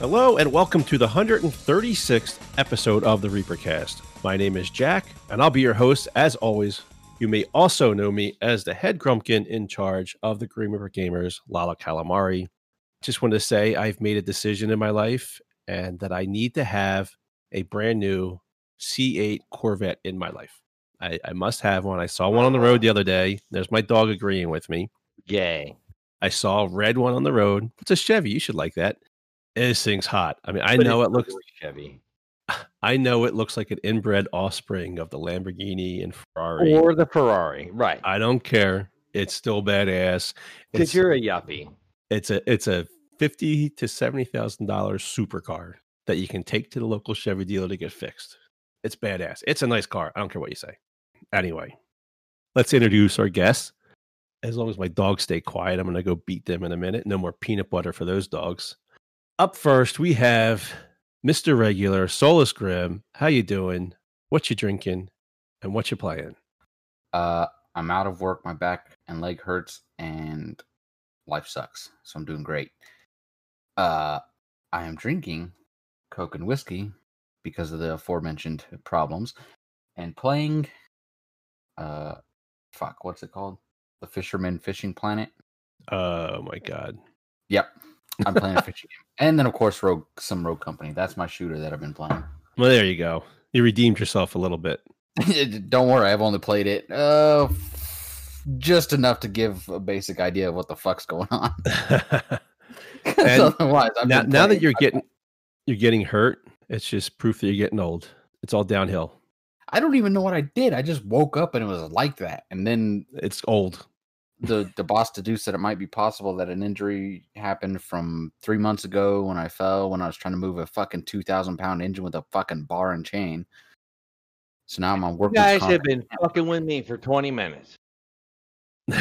Hello and welcome to the 136th episode of the Reapercast. My name is Jack, and I'll be your host as always. You may also know me as the head grumpkin in charge of the Grim Reaper Gamers, Lala Calamari. Just wanted to say I've made a decision in my life and that I need to have a brand new C8 Corvette in my life. I, I must have one. I saw one on the road the other day. There's my dog agreeing with me. Yay. I saw a red one on the road. It's a Chevy. You should like that. This thing's hot. I mean, I But know it looks Chevy. I know it looks like an inbred offspring of the Lamborghini and Ferrari. Or the Ferrari. Right. I don't care. It's still badass. Because you're a yuppie. it's a it's a fifty to seventy thousand dollars supercar that you can take to the local Chevy dealer to get fixed. It's badass. It's a nice car. I don't care what you say. Anyway, let's introduce our guests. As long as my dogs stay quiet, I'm going to go beat them in a minute. No more peanut butter for those dogs. Up first, we have Mr. Regular, Solus Grim. How you doing? What you drinking? And what you playing? Uh, I'm out of work. My back and leg hurts, and life sucks. So I'm doing great. Uh, I am drinking Coke and whiskey because of the aforementioned problems, and playing. Uh, fuck, what's it called? The Fisherman Fishing Planet. Oh my god. Yep, I'm playing a fishing game, and then of course Rogue, some Rogue Company. That's my shooter that I've been playing. Well, there you go. You redeemed yourself a little bit. Don't worry, I've only played it uh just enough to give a basic idea of what the fuck's going on. And otherwise, now, now that you're getting you're getting hurt, it's just proof that you're getting old. It's all downhill. I don't even know what I did. I just woke up and it was like that, and then It's old. The the boss deduced that it might be possible that an injury happened from three months ago when I fell when I was trying to move a fucking two thousand pound engine with a fucking bar and chain. So now I'm on You work. guys have been fucking with me for 20 minutes.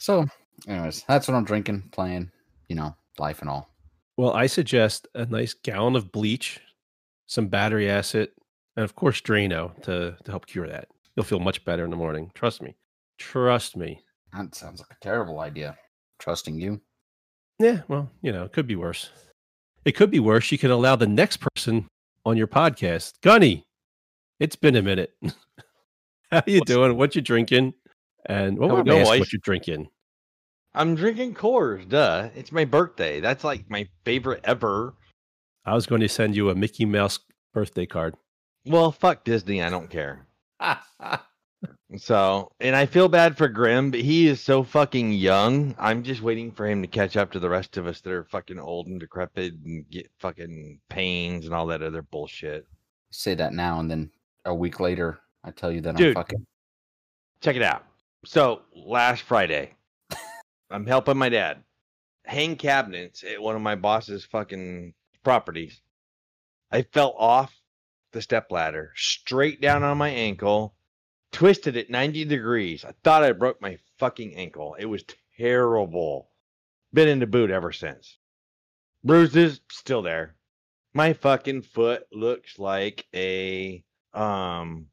So, anyways, that's what I'm drinking, playing. You know, life and all. well, I suggest a nice gallon of bleach, some battery acid, and of course Drano to to help cure that. You'll feel much better in the morning. Trust me. Trust me. That sounds like a terrible idea. Trusting you. Yeah, well, you know, it could be worse. It could be worse. You could allow the next person on your podcast. Gunny, it's been a minute. How you What's- doing? What you drinking? And well, How we what doing, ask boys? what you're drinking? I'm drinking Coors, duh. It's my birthday. That's like my favorite ever. I was going to send you a Mickey Mouse birthday card. Well, fuck Disney. I don't care. So, and I feel bad for Grim, but he is so fucking young. I'm just waiting for him to catch up to the rest of us that are fucking old and decrepit and get fucking pains and all that other bullshit. say that now, and then a week later, I tell you that Dude. I'm fucking. check it out. So last Friday, I'm helping my dad hang cabinets at one of my boss's fucking properties. I fell off the step ladder straight down on my ankle, twisted it 90 degrees. I thought I broke my fucking ankle. It was terrible. Been in the boot ever since. Bruises still there. My fucking foot looks like a um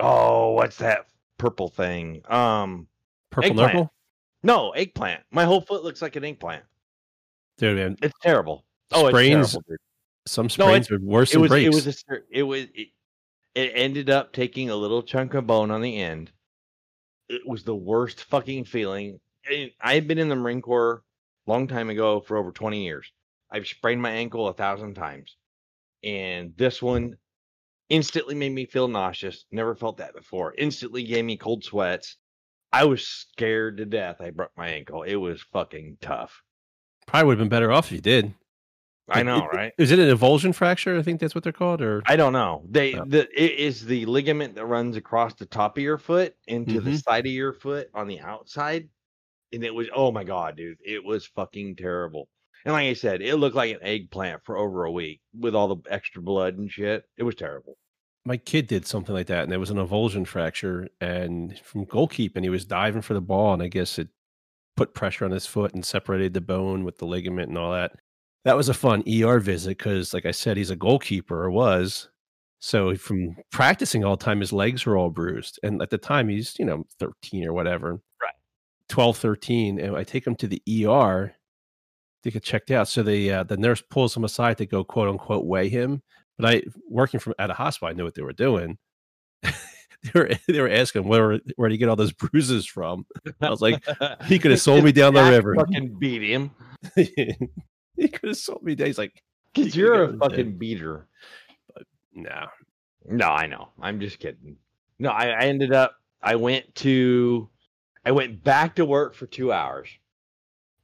oh, what's that purple thing? Um Purple Eggplant. Nurple? no, eggplant. My whole foot looks like an eggplant. Dude, man, It's terrible. Oh, Sprains- it's terrible. some No, sprains are worse It than was breaks. it was a it was it, it ended up taking a little chunk of bone on the end. It was the worst fucking feeling. I've been in the Marine Corps long time ago for over 20 years. I've sprained my ankle a thousand times. And this one instantly made me feel nauseous. Never felt that before. Instantly gave me cold sweats. I was scared to death. I broke my ankle. It was fucking tough. Probably would have been better off if you did. I know, right? Is it an avulsion fracture? I think that's what they're called. Or I don't know. They Oh. the it is the ligament that runs across the top of your foot into the Mhm. side of your foot on the outside. And it was oh my god, dude. It was fucking terrible. And like I said, it looked like an eggplant for over a week with all the extra blood and shit. It was terrible. My kid did something like that, and there was an avulsion fracture, and from goalkeeping, he was diving for the ball, and I guess it put pressure on his foot and separated the bone with the ligament and all that. That was a fun ER visit because, like I said, he's a goalkeeper or was. So from practicing all the time, his legs were all bruised. And at the time, he's, you know, 13 or whatever. Right. 12, 13. And I take him to the ER to get checked out. So the uh, the nurse pulls him aside to go quote unquote weigh him. But I working from at a hospital, I knew what they were doing. they were they were asking where where did he get all those bruises from? I was like, he could have sold me down the river. Fucking beat him. he could have sold me. He's like, Because you're a fucking dead. beater. no. No, I know. I'm just kidding. No, I, I ended up I went to I went back to work for two hours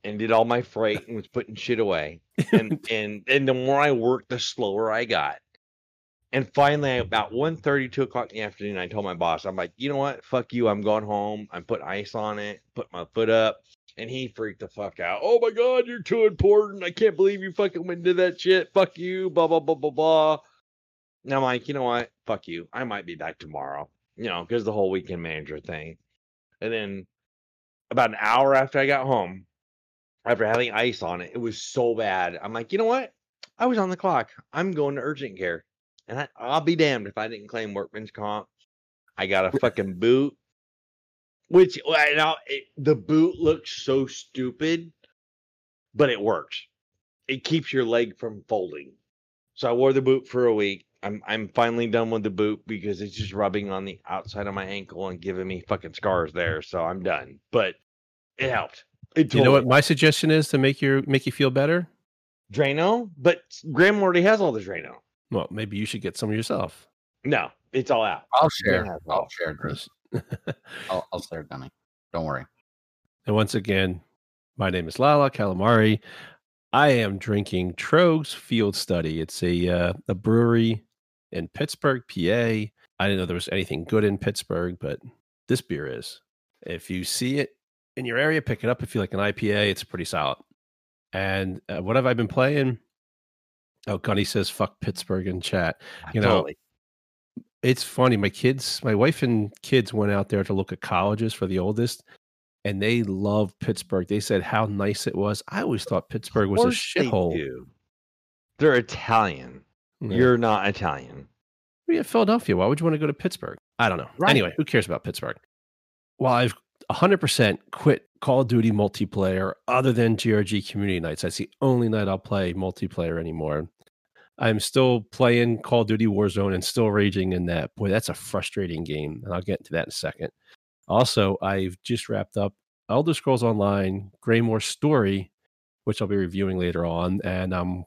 and did all my freight and was putting shit away. And and and the more I worked, the slower I got. And finally about 1 2 o'clock in the afternoon, I told my boss, I'm like, you know what? Fuck you. I'm going home. I'm putting ice on it, put my foot up. And he freaked the fuck out. Oh my god, you're too important. I can't believe you fucking went into that shit. Fuck you. Blah blah blah blah blah. And I'm like, you know what? Fuck you. I might be back tomorrow. You know, because the whole weekend manager thing. And then about an hour after I got home, after having ice on it, it was so bad. I'm like, you know what? I was on the clock. I'm going to urgent care. And I, I'll be damned if I didn't claim workman's comp. I got a fucking boot, which well, now it, the boot looks so stupid, but it works. It keeps your leg from folding. So I wore the boot for a week. I'm I'm finally done with the boot because it's just rubbing on the outside of my ankle and giving me fucking scars there. So I'm done. But it helped. It You know what totally- my suggestion is to make your make you feel better? Drano? But Grim already has all the Drano. Well, maybe you should get some yourself. No, it's all out. I'll share. I'll share, Chris. I'll, I'll share, Gunny. Don't worry. And once again, my name is Lala Calamari. I am drinking Troegs Field Study. It's a uh, a brewery in Pittsburgh, PA. I didn't know there was anything good in Pittsburgh, but this beer is. If you see it in your area, pick it up. If you like an IPA, it's pretty solid. And uh, what have I been playing? Oh, Gunny says "fuck Pittsburgh" in chat. You know, Totally. It's funny. My kids, my wife and kids went out there to look at colleges for the oldest, and they love Pittsburgh. They said how nice it was. I always thought Pittsburgh was a course they shithole. They're Italian. Yeah. You're not Italian. You're in Philadelphia. Why would you want to go to Pittsburgh? I don't know. Right. Anyway, who cares about Pittsburgh? Well, I've 100% quit Call of Duty multiplayer other than GRG community nights. That's the only night I'll play multiplayer anymore. I'm still playing Call of Duty Warzone and still raging in that. Boy, that's a frustrating game. And I'll get into that in a second. Also, I've just wrapped up Elder Scrolls Online Greymoor Story, which I'll be reviewing later on. And I'm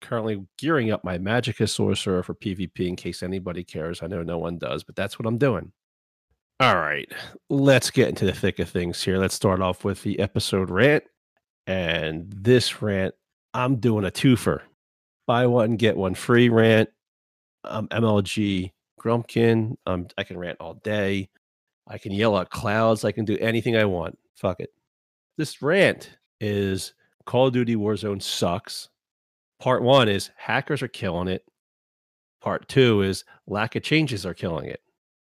currently gearing up my Magicka Sorcerer for PvP in case anybody cares. I know no one does, but that's what I'm doing. All right, let's get into the thick of things here. Let's start off with the episode rant. And this rant, I'm doing a twofer buy one, get one free rant. Um, MLG Grumpkin. Um, I can rant all day. I can yell at clouds. I can do anything I want. Fuck it. This rant is Call of Duty Warzone sucks. Part one is hackers are killing it. Part two is lack of changes are killing it.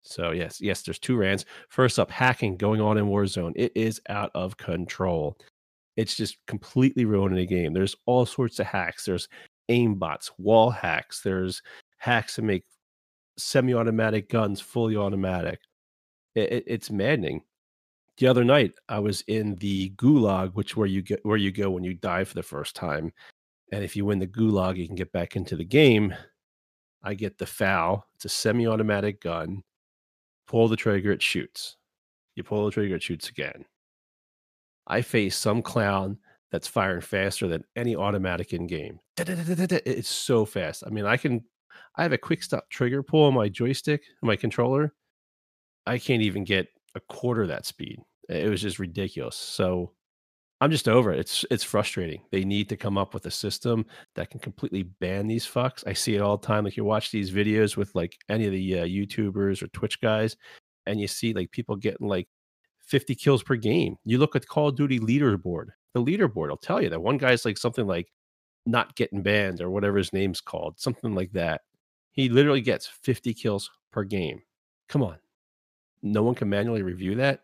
So yes, yes, there's two rants. First up, hacking going on in Warzone. It is out of control. It's just completely ruining the game. There's all sorts of hacks. There's aimbots, wall hacks. There's hacks to make semi-automatic guns fully automatic. It, it- it's maddening. The other night, I was in the gulag, which where you get where you go when you die for the first time, and if you win the gulag, you can get back into the game. I get the FAL. It's a semi-automatic gun. Pull the trigger, it shoots. You pull the trigger, it shoots again. I face some clown that's firing faster than any automatic in game. It's so fast. I mean, I can, I have a quick stop trigger pull on my joystick, my controller. I can't even get a quarter that speed. It was just ridiculous. So I'm just over it. It's it's frustrating. They need to come up with a system that can completely ban these fucks. I see it all the time. Like you watch these videos with like any of the uh, YouTubers or Twitch guys, and you see like people getting like 50 kills per game. You look at Call of Duty leaderboard. the leaderboard I'll tell you that one guy's like something like not getting banned or whatever his name's called, something like that. He literally gets 50 kills per game. Come on. No one can manually review that.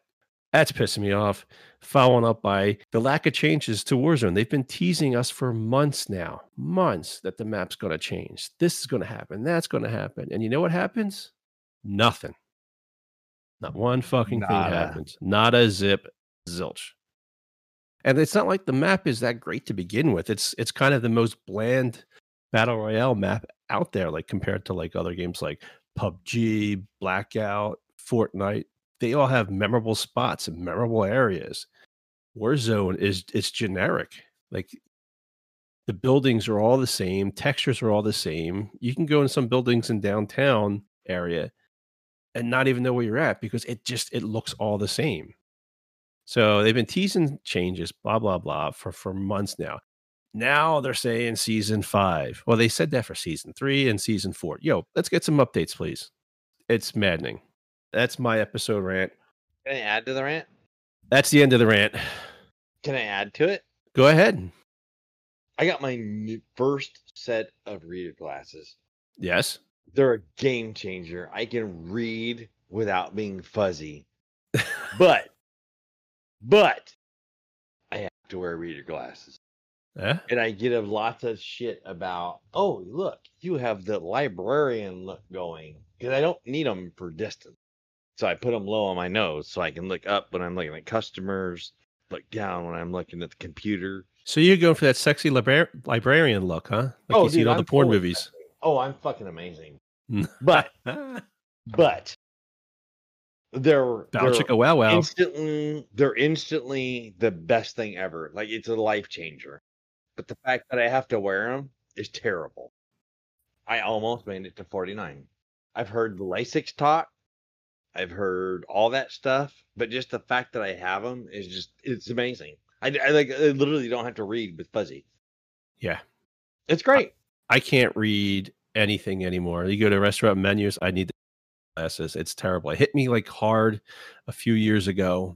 That's pissing me off. Following up by the lack of changes to Warzone. They've been teasing us for months now, months that the map's going to change. This is going to happen. That's going to happen. And you know what happens? Nothing. Not one fucking thing happens. Not a zip, zilch. And it's not like the map is that great to begin with. It's it's kind of the most bland battle royale map out there, like compared to like other games like PUBG, Blackout, Fortnite. They all have memorable spots and memorable areas. Warzone is it's generic. Like the buildings are all the same, textures are all the same. You can go in some buildings in downtown area and not even know where you're at because it just it looks all the same. So they've been teasing changes, blah blah blah, for for months now. Now they're saying season five. Well, they said that for season three and season four. Yo, let's get some updates, please. It's maddening. That's my episode rant. Can I add to the rant? That's the end of the rant. Can I add to it? Go ahead. I got my first set of reader glasses. Yes. They're a game changer. I can read without being fuzzy. But, but I have to wear reader glasses. Yeah. And I get a lot of shit about, oh, look, you have the librarian look going because I don't need them for distance. So I put them low on my nose so I can look up when I'm looking at customers, look down when I'm looking at the computer. So you're going for that sexy libra- librarian look, huh? Like Oh, you see in all the porn movies. Oh, I'm fucking amazing. But, but they're, they're chicka wow wow. instantly, they're instantly the best thing ever. Like it's a life changer. But the fact that I have to wear them is terrible. I almost made it to 49. I've heard the LASIK talk. I've heard all that stuff, but just the fact that I have them is just it's amazing. I, I like I literally don't have to read with fuzzy. Yeah. It's great. I can't read anything anymore. You go to restaurant menus, I need glasses. It's terrible. It hit me like hard a few years ago.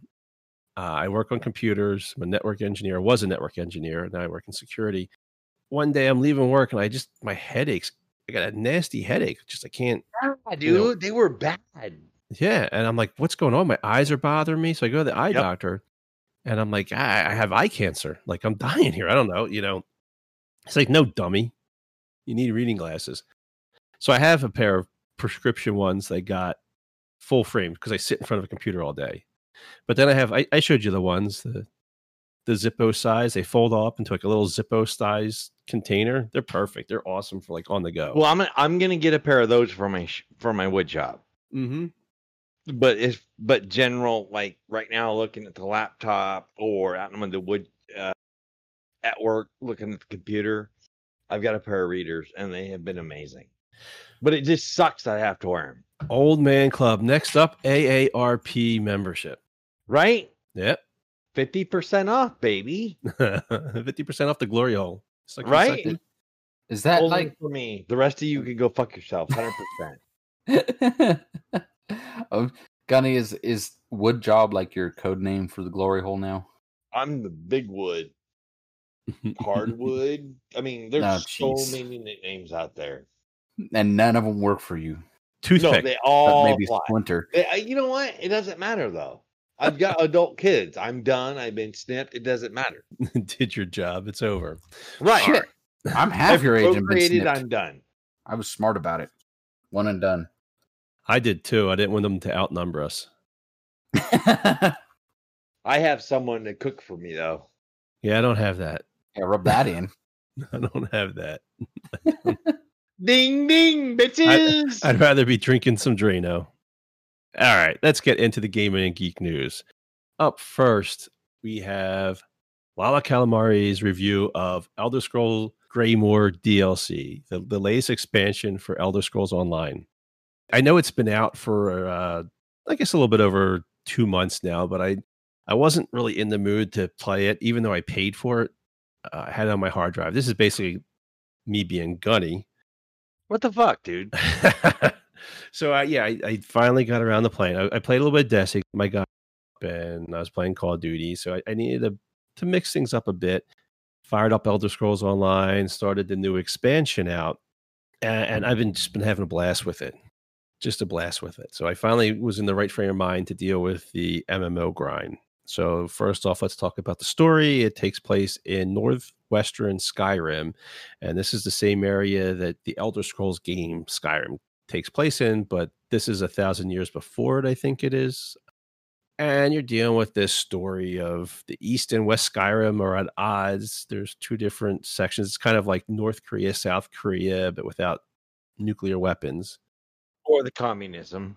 Uh, I work on computers. I'm a network engineer. I Was a network engineer. Now I work in security. One day I'm leaving work and I just my headaches. I got a nasty headache. Just I can't. dude, you know- they were bad. Yeah, and I'm like, what's going on? My eyes are bothering me. So I go to the eye Yep. doctor, and I'm like, I, I have eye cancer. Like I'm dying here. I don't know. You know, it's like no dummy. You need reading glasses. So I have a pair of prescription ones. They got full frame because I sit in front of a computer all day. But then I have I, I showed you the ones the the Zippo size. They fold up into like a little Zippo size container. They're perfect. They're awesome for like on the go. Well, I'm gonna, I'm gonna get a pair of those for my sh- for my wood shop. mm-hmm. but if but general like right now looking at the laptop or out on the wood uh, at work looking at the computer i've got a pair of readers and they have been amazing but it just sucks that i have to wear them Old Man Club. Next up, AARP membership. right Yep. 50% off baby Fifty percent off the glory hole. Suck it, Right? suck it. Is that Only like for me the rest of you can go fuck yourself 100% um, Gunny is is wood job like your code name for the glory hole now? i'm the big wood hardwood i mean there's Oh, so jeez. many nicknames out there And none of them work for you. Toothpick. no they all maybe fly. Splinter. You know what? It doesn't matter though. I've got adult kids. I'm done. I've been snipped. It doesn't matter. Did your job. It's over. Right. Shit. I'm half I've your age and been snipped. I'm done. I was smart about it. One and done. I did too. I didn't want them to outnumber us. I have someone to cook for me though. Yeah, I don't have that. Rub that in. I don't have that. Ding ding, bitches. I'd rather be drinking some Drano. All right, let's get into the gaming and geek news. Up first, we have Lala Calamari's review of Elder Scrolls Greymoor DLC, the, the latest expansion for Elder Scrolls Online. I know it's been out for, uh, I guess, a little bit over two months now, but I, I wasn't really in the mood to play it, even though I paid for it. Uh, I had it on my hard drive. This is basically me being gunny. what the fuck, dude? so uh, yeah, I, I finally got around to playing. I, I played a little bit of Destiny. My God, and I was playing Call of Duty. So I, I needed a to mix things up a bit, fired up Elder Scrolls Online, started the new expansion out, and, and I've been just been having a blast with it, just a blast with it. So I finally was in the right frame of mind to deal with the MMO grind. So first off, let's talk about the story. It takes place in northwestern Skyrim, and this is the same area that the Elder Scrolls game Skyrim takes place in, but this is a thousand years before it, I think it is. And you're dealing with this story of the East and West Skyrim are at odds. There's two different sections. It's kind of like North Korea, South Korea, but without nuclear weapons. Or the communism.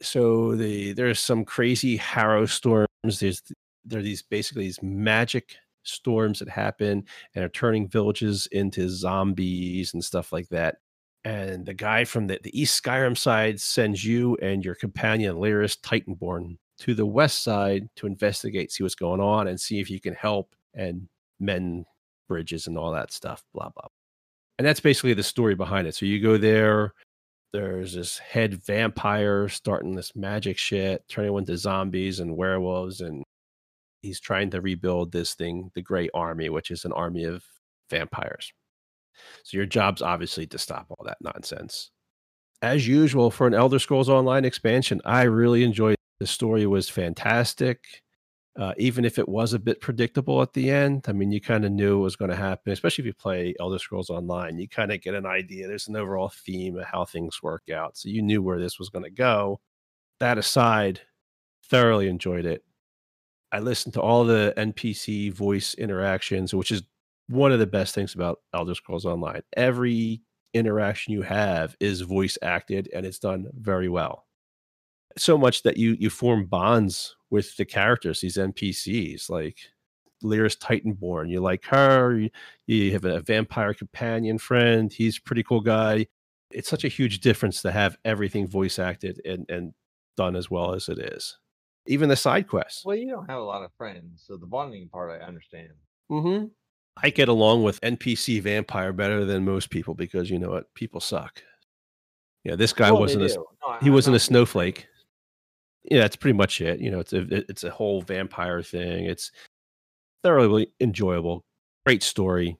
So the there's some crazy harrow storms. There's there are these basically these magic storms that happen and are turning villages into zombies and stuff like that and the guy from the, the East Skyrim side sends you and your companion Lyris Titanborn to the west side to investigate, see what's going on, and see if you can help and mend bridges and all that stuff. Blah blah. And that's basically the story behind it. So you go there. There's this head vampire starting this magic shit, turning into zombies and werewolves, and he's trying to rebuild this thing, the Great Army, which is an army of vampires. So your job's obviously to stop all that nonsense. As usual for an Elder Scrolls Online expansion, I really enjoyed the story was fantastic. Uh, even if it was a bit predictable at the end, I mean, you kind of knew it was going to happen, especially if you play Elder Scrolls Online. You kind of get an idea. There's an overall theme of how things work out. So you knew where this was going to go. That aside, thoroughly enjoyed it. I listened to all the NPC voice interactions, which is one of the best things about Elder Scrolls Online. Every interaction you have is voice acted and it's done very well. So much that you you form bonds with the characters, these NPCs, like Lyris Titanborn. You like her. You, you have a vampire companion friend. He's a pretty cool guy. It's such a huge difference to have everything voice acted and, and done as well as it is. Even the side quests. Well, you don't have a lot of friends, so the bonding part I understand. Mm-hmm. I get along with NPC vampire better than most people because you know what people suck. Yeah, this guy well, wasn't a no, he wasn't a snowflake. Yeah, that's pretty much it. You know, it's a it's a whole vampire thing. It's thoroughly enjoyable, great story.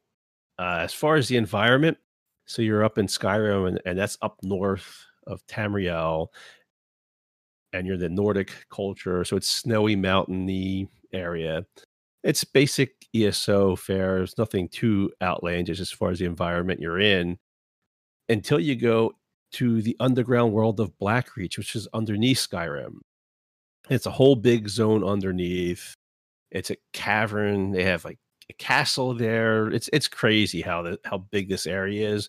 Uh, as far as the environment, so you're up in Skyrim, and, and that's up north of Tamriel, and you're the Nordic culture, so it's snowy, mountainy area it's basic ESO fare. There's nothing too outlandish as far as the environment you're in until you go to the underground world of Blackreach, which is underneath Skyrim. It's a whole big zone underneath. It's a cavern. They have like a castle there. It's it's crazy how the, how big this area is.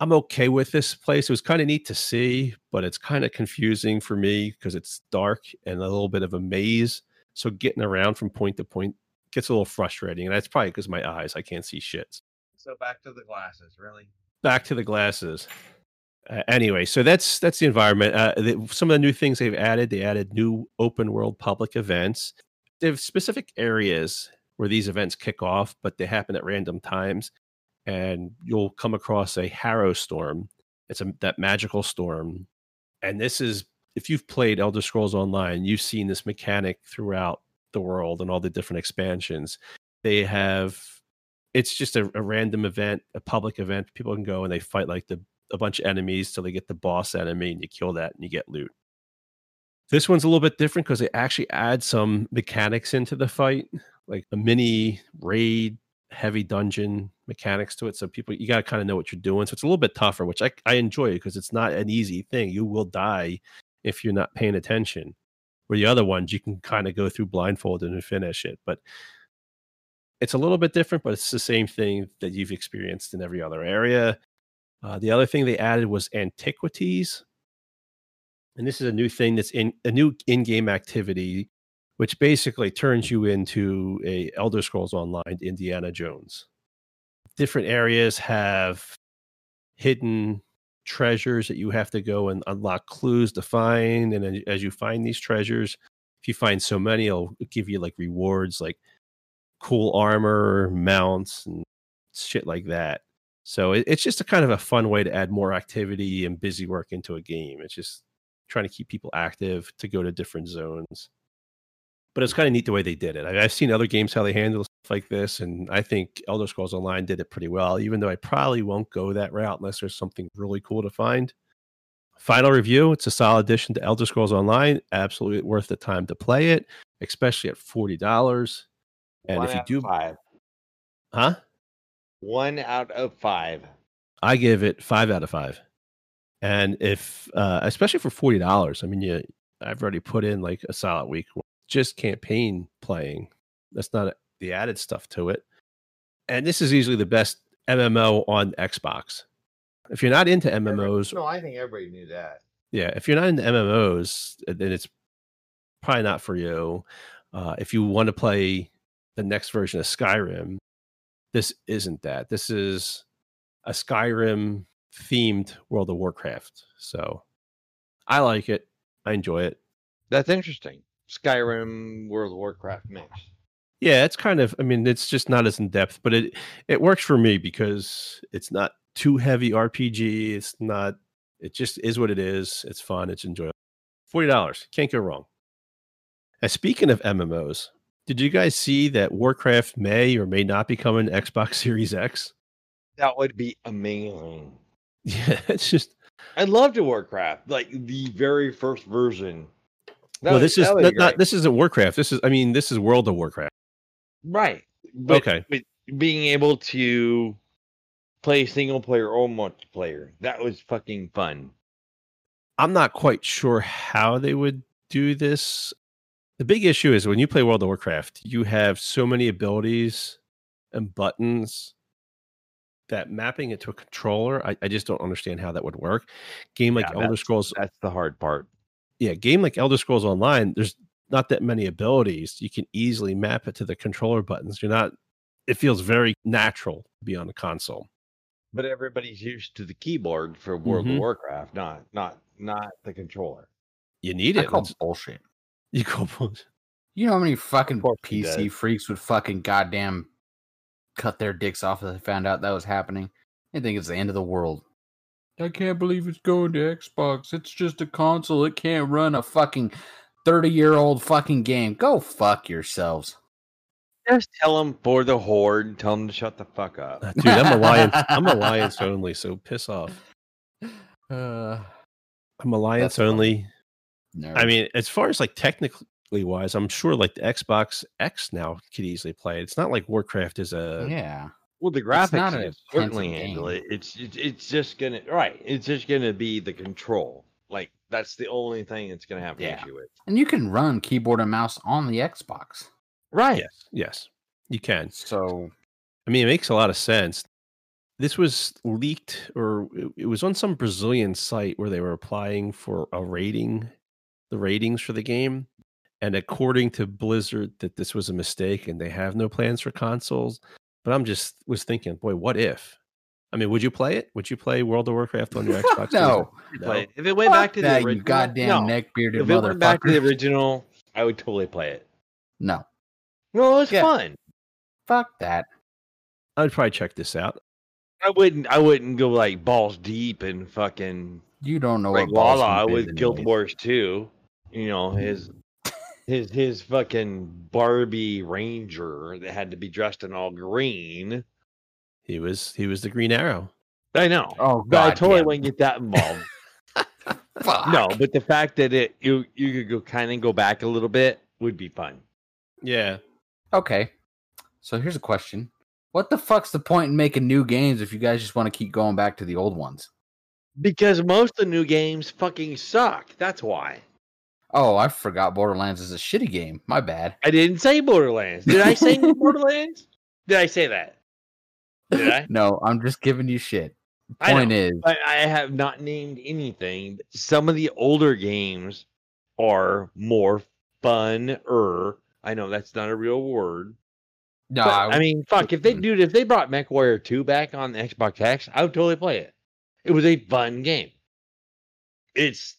I'm okay with this place. It was kind of neat to see, but it's kind of confusing for me because it's dark and a little bit of a maze. So getting around from point to point gets a little frustrating, and that's probably because my eyes I can't see shit. So back to the glasses, really. Back to the glasses. Uh, anyway, so that's that's the environment. Uh, the, some of the new things they've added, they added new open world public events. They have specific areas where these events kick off, but they happen at random times, and you'll come across a Harrow storm. It's a that magical storm, and this is if you've played Elder Scrolls Online, you've seen this mechanic throughout the world and all the different expansions. They have it's just a, a, random event, a public event. People can go and they fight like the a bunch of enemies till they get the boss enemy and you kill that and you get loot. This one's a little bit different because they actually add some mechanics into the fight, like a mini raid, heavy dungeon mechanics to it. So people, you got to kind of know what you're doing. So it's a little bit tougher, which I, I enjoy because it's not an easy thing. You will die if you're not paying attention. Where the other ones you can kind of go through blindfolded and finish it. But it's a little bit different, but it's the same thing that you've experienced in every other area. Uh, the other thing they added was antiquities, and this is a new thing that's in a new in-game activity, which basically turns you into a Elder Scrolls Online Indiana Jones. Different areas have hidden treasures that you have to go and unlock clues to find. And as you find these treasures, if you find so many, it'll give you like rewards like cool armor, mounts, and shit like that. So it, it's just a kind of a fun way to add more activity and busy work into a game. It's just trying to keep people active to go to different zones. but it's kind of neat the way they did it. I, I've seen other games how they handle stuff like this, and I think Elder Scrolls Online did it pretty well. Even though I probably won't go that route unless there's something really cool to find. Final review: It's a solid addition to Elder Scrolls Online. Absolutely worth the time to play it, especially at forty dollars. And One if you do, five, huh? One out of five. I give it five out of five. And if, uh, especially for forty dollars, I mean, you, I've already put in like a solid week just campaign playing. That's not the added stuff to it. And this is easily the best MMO on Xbox. If you're not into MMOs, No, I think everybody knew that. yeah, if you're not into MMOs, then it's probably not for you. Uh, if you want to play the next version of Skyrim, this isn't that. This is a Skyrim themed World of Warcraft. So I like it. I enjoy it. That's interesting. Skyrim, World of Warcraft mix. Yeah, it's kind of. I mean, it's just not as in depth, but it it works for me because it's not too heavy RPG. It's not. It just is what it is. It's fun. It's enjoyable. Forty dollars can't go wrong. And speaking of MMOs, did you guys see that Warcraft may or may not become an Xbox Series X? That would be amazing. Yeah, it's just. I loved Warcraft, like the very first version. That well, this is be not, not. This isn't Warcraft. This is. I mean, this is World of Warcraft. right. But, Okay. but being able to play single player or multiplayer, that was fucking fun. I'm not quite sure how they would do this. The big issue is when you play World of Warcraft, you have so many abilities and buttons that mapping it to a controller, I, I just don't understand how that would work. Game like Yeah, Elder that's- Scrolls, That's the hard part. yeah, game like Elder Scrolls Online, there's not that many abilities. You can easily map it to the controller buttons. You're not, it feels very natural to be on the console. But everybody's used to the keyboard for World Mhm. of Warcraft, not not not the controller. You need I it. call bullshit. You go, You know how many fucking course he PC does. freaks would fucking goddamn cut their dicks off if they found out that was happening? They think it's the end of the world. I can't believe it's going to Xbox. It's just a console. It can't run a fucking 30 year old fucking game. Go fuck yourselves. Just tell them for the horde. Tell them to shut the fuck up. dude, I'm Alliance. I'm Alliance only, so piss off. Uh, I'm Alliance funny. only. Nerd. I mean, as far as like technically wise, I'm sure like the Xbox X now could easily play it. It's not like Warcraft is a yeah. Well, the It's not graphics certainly handle it. It's, it's it's just gonna right. It's just gonna be the control. Like that's the only thing it's gonna have an Yeah. issue with. And you can run keyboard and mouse on the Xbox. Right. yes, yes, you can. So I mean, it makes a lot of sense. This was leaked, or it- it was on some Brazilian site where they were applying for a rating, the ratings for the game. And according to Blizzard, that this was a mistake, and they have no plans for consoles. But I'm just was thinking, boy, what if? I mean, would you play it? Would you play World of Warcraft on your Xbox? Series no. Play it. If it went Fuck back to that, the original, goddamn no. neck bearded If it went back to the original, I would totally play it. No. No, it's Yeah. fun. Fuck that. I'd probably check this out. I wouldn't. I wouldn't go like balls deep and fucking You don't know like what balls Lala deep is Guild. Wars 2. You know mm-hmm. his his his fucking Barbie Ranger that had to be dressed in all green. He was he was the Green Arrow. I know. Oh But I totally damn. wouldn't get that involved. Fuck. no, but the fact that it you you could go kind of go back a little bit would be fun. Yeah, Okay. So here's a question. What the fuck's the point in making new games if you guys just want to keep going back to the old ones? Because most of the new games fucking suck. That's why. Oh, I forgot Borderlands is a shitty game. My bad. I didn't say Borderlands. Did I say Borderlands? Did I say that? Did I? No, I'm just giving you shit. I Point know. is, I, I have not named anything. Some of the older games are more fun er. I know that's not a real word. no, but, I mean, fuck, if they dude, if they brought MechWarrior 2 back on the Xbox X, I would totally play it. It was a fun game. It's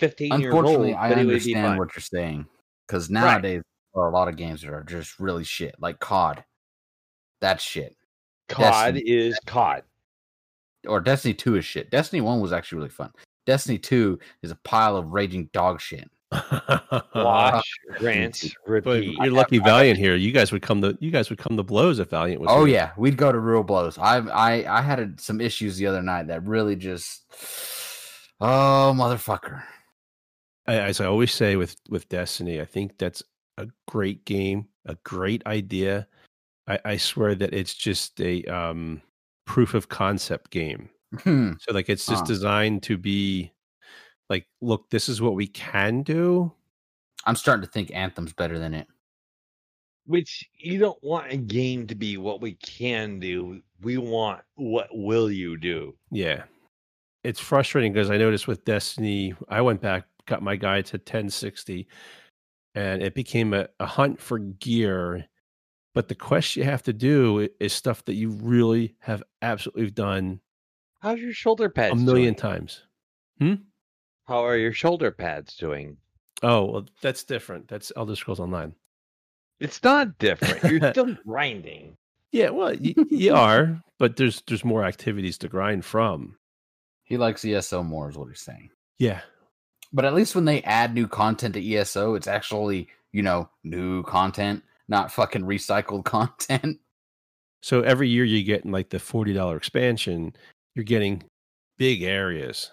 15 years old, unfortunately, I but it would understand what you're saying because nowadays there are a lot of games that are just really shit, like COD. That's shit. COD Destiny. is COD. Or Destiny 2 is shit. Destiny 1 was actually really fun. Destiny 2 is a pile of raging dog shit. Watch, rinse, But repeat. you're lucky Valiant here. You guys would come to you guys would come to blows if Valiant was. Oh here. yeah, we'd go to real blows. I I I had some issues the other night that really just oh motherfucker. I, as I always say with with Destiny, I think that's a great game, a great idea. I, I swear that it's just a um, proof of concept game. Hmm. So like it's just Huh. designed to be like, look, this is what we can do. I'm starting to think Anthem's better than it. Which you don't want a game to be what we can do. We want what will you do. Yeah. It's frustrating because I noticed with Destiny, I went back, got my guy to 1060, and it became a, a hunt for gear. But the quest you have to do is stuff that you really have absolutely done How's your shoulder pads? a million doing? times. Hmm? How are your shoulder pads doing? Oh, well, that's different. That's Elder Scrolls Online. It's not different. You're still grinding. Yeah, well, y- you are, but there's there's more activities to grind from. He likes ESO more, is what he's saying. Yeah, But at least when they add new content to ESO, it's actually you know new content, not fucking recycled content. So every year you get in like the forty dollar expansion, you're getting big areas,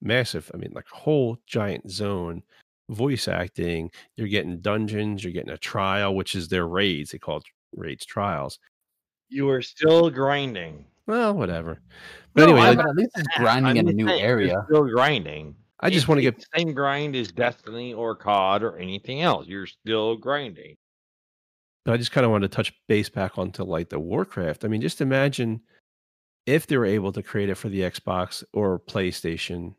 massive. I mean, like a whole giant zone, voice acting. You're getting dungeons. You're getting a trial, which is their raids. They call it raids trials. You are still grinding. Well, whatever. But No, anyway, I- like, but at least it's I'm grinding in a new saying, you're area. Still grinding. I just want to get the same grind as Destiny or COD or anything else. You're still grinding. but I just kind of wanted to touch base back onto like the Warcraft. I mean, just imagine if they were able to create it for the Xbox or PlayStation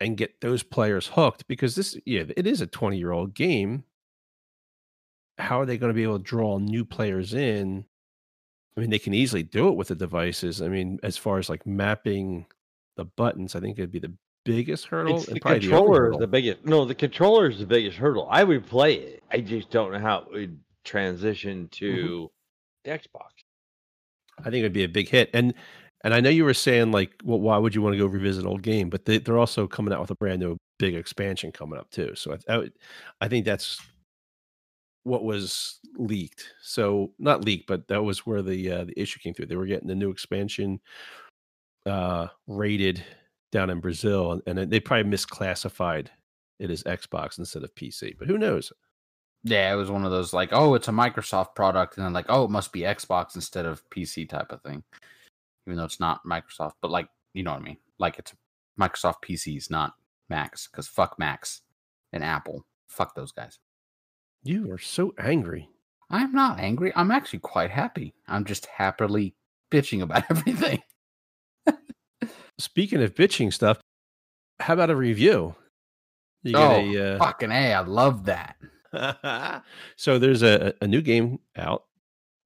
and get those players hooked because this, yeah, it is a 20 year old game. How are they going to be able to draw new players in? I mean, they can easily do it with the devices. I mean, as far as like mapping the buttons, I think it'd be the biggest hurdle. It's the the controller is the biggest. No, the controller is the biggest hurdle. I would play it. I just don't know how it would transition to the Xbox. I think it'd be a big hit. And and I know you were saying like, well, why would you want to go revisit an old game? But they, they're also coming out with a brand new big expansion coming up too. So I, I, would- I think that's what was leaked. So not leaked, but that was where the uh, the issue came through. They were getting the new expansion uh, rated down in Brazil, and, and they probably misclassified it as Xbox instead of PC. But who knows? Yeah, it was one of those like, oh, it's a Microsoft product, and then like, oh, it must be Xbox instead of PC type of thing. Even though it's not Microsoft, but like, you know what I mean? Like it's Microsoft PCs, not Macs, because fuck Macs and Apple. Fuck those guys. You are so angry. I'm not angry. I'm actually quite happy. I'm just happily bitching about everything. Speaking of bitching stuff, how about a review? You get oh, a, uh, fucking A. I love that. so there's a, a new game out,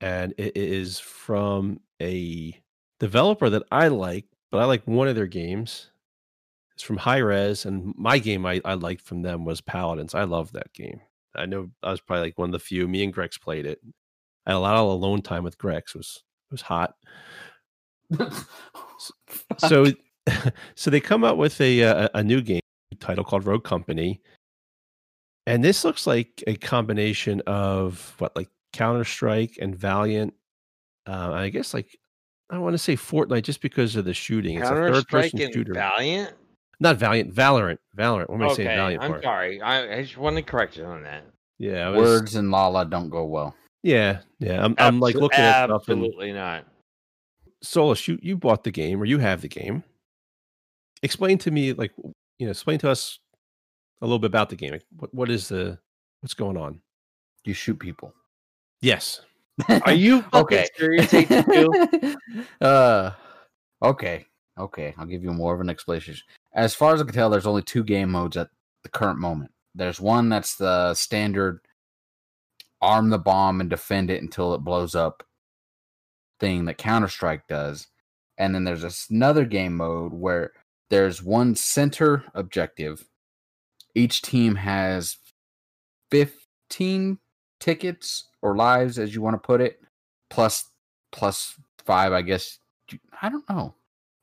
and it is from a developer that I like, but I like one of their games. It's from Hi-Rez, and my game I, I liked from them was Paladins. I love that game. I know I was probably like one of the few. Me and Grex played it. I had a lot of alone time with Grex. It was it was hot. So so they come out with a, a a new game title called Rogue Company, and this looks like a combination of what like Counter Strike and Valiant. Uh, I guess like I want to say Fortnite just because of the shooting. It's a Counter third Strike person and shooter. Valiant. Not Valiant, Valorant, Valorant. What am I saying? Okay, Valiant I'm part? sorry. I, I just want to correct you on that. Yeah, was, Words and Lala don't go well. Yeah, yeah. I'm, I'm like looking at stuff and absolutely not. Solus, you you bought the game or you have the game. Explain to me, like you know, explain to us a little bit about the game. What what is the what's going on? You shoot people. Yes. Are you Okay. serious? Uh, okay, okay. I'll give you more of an explanation. As far as I can tell, there's only two game modes at the current moment. There's one that's the standard arm the bomb and defend it until it blows up thing that Counter Strike does, and then there's this another game mode where there's one center objective. Each team has 15 tickets or lives, as you want to put it, plus plus five, I guess. I don't know.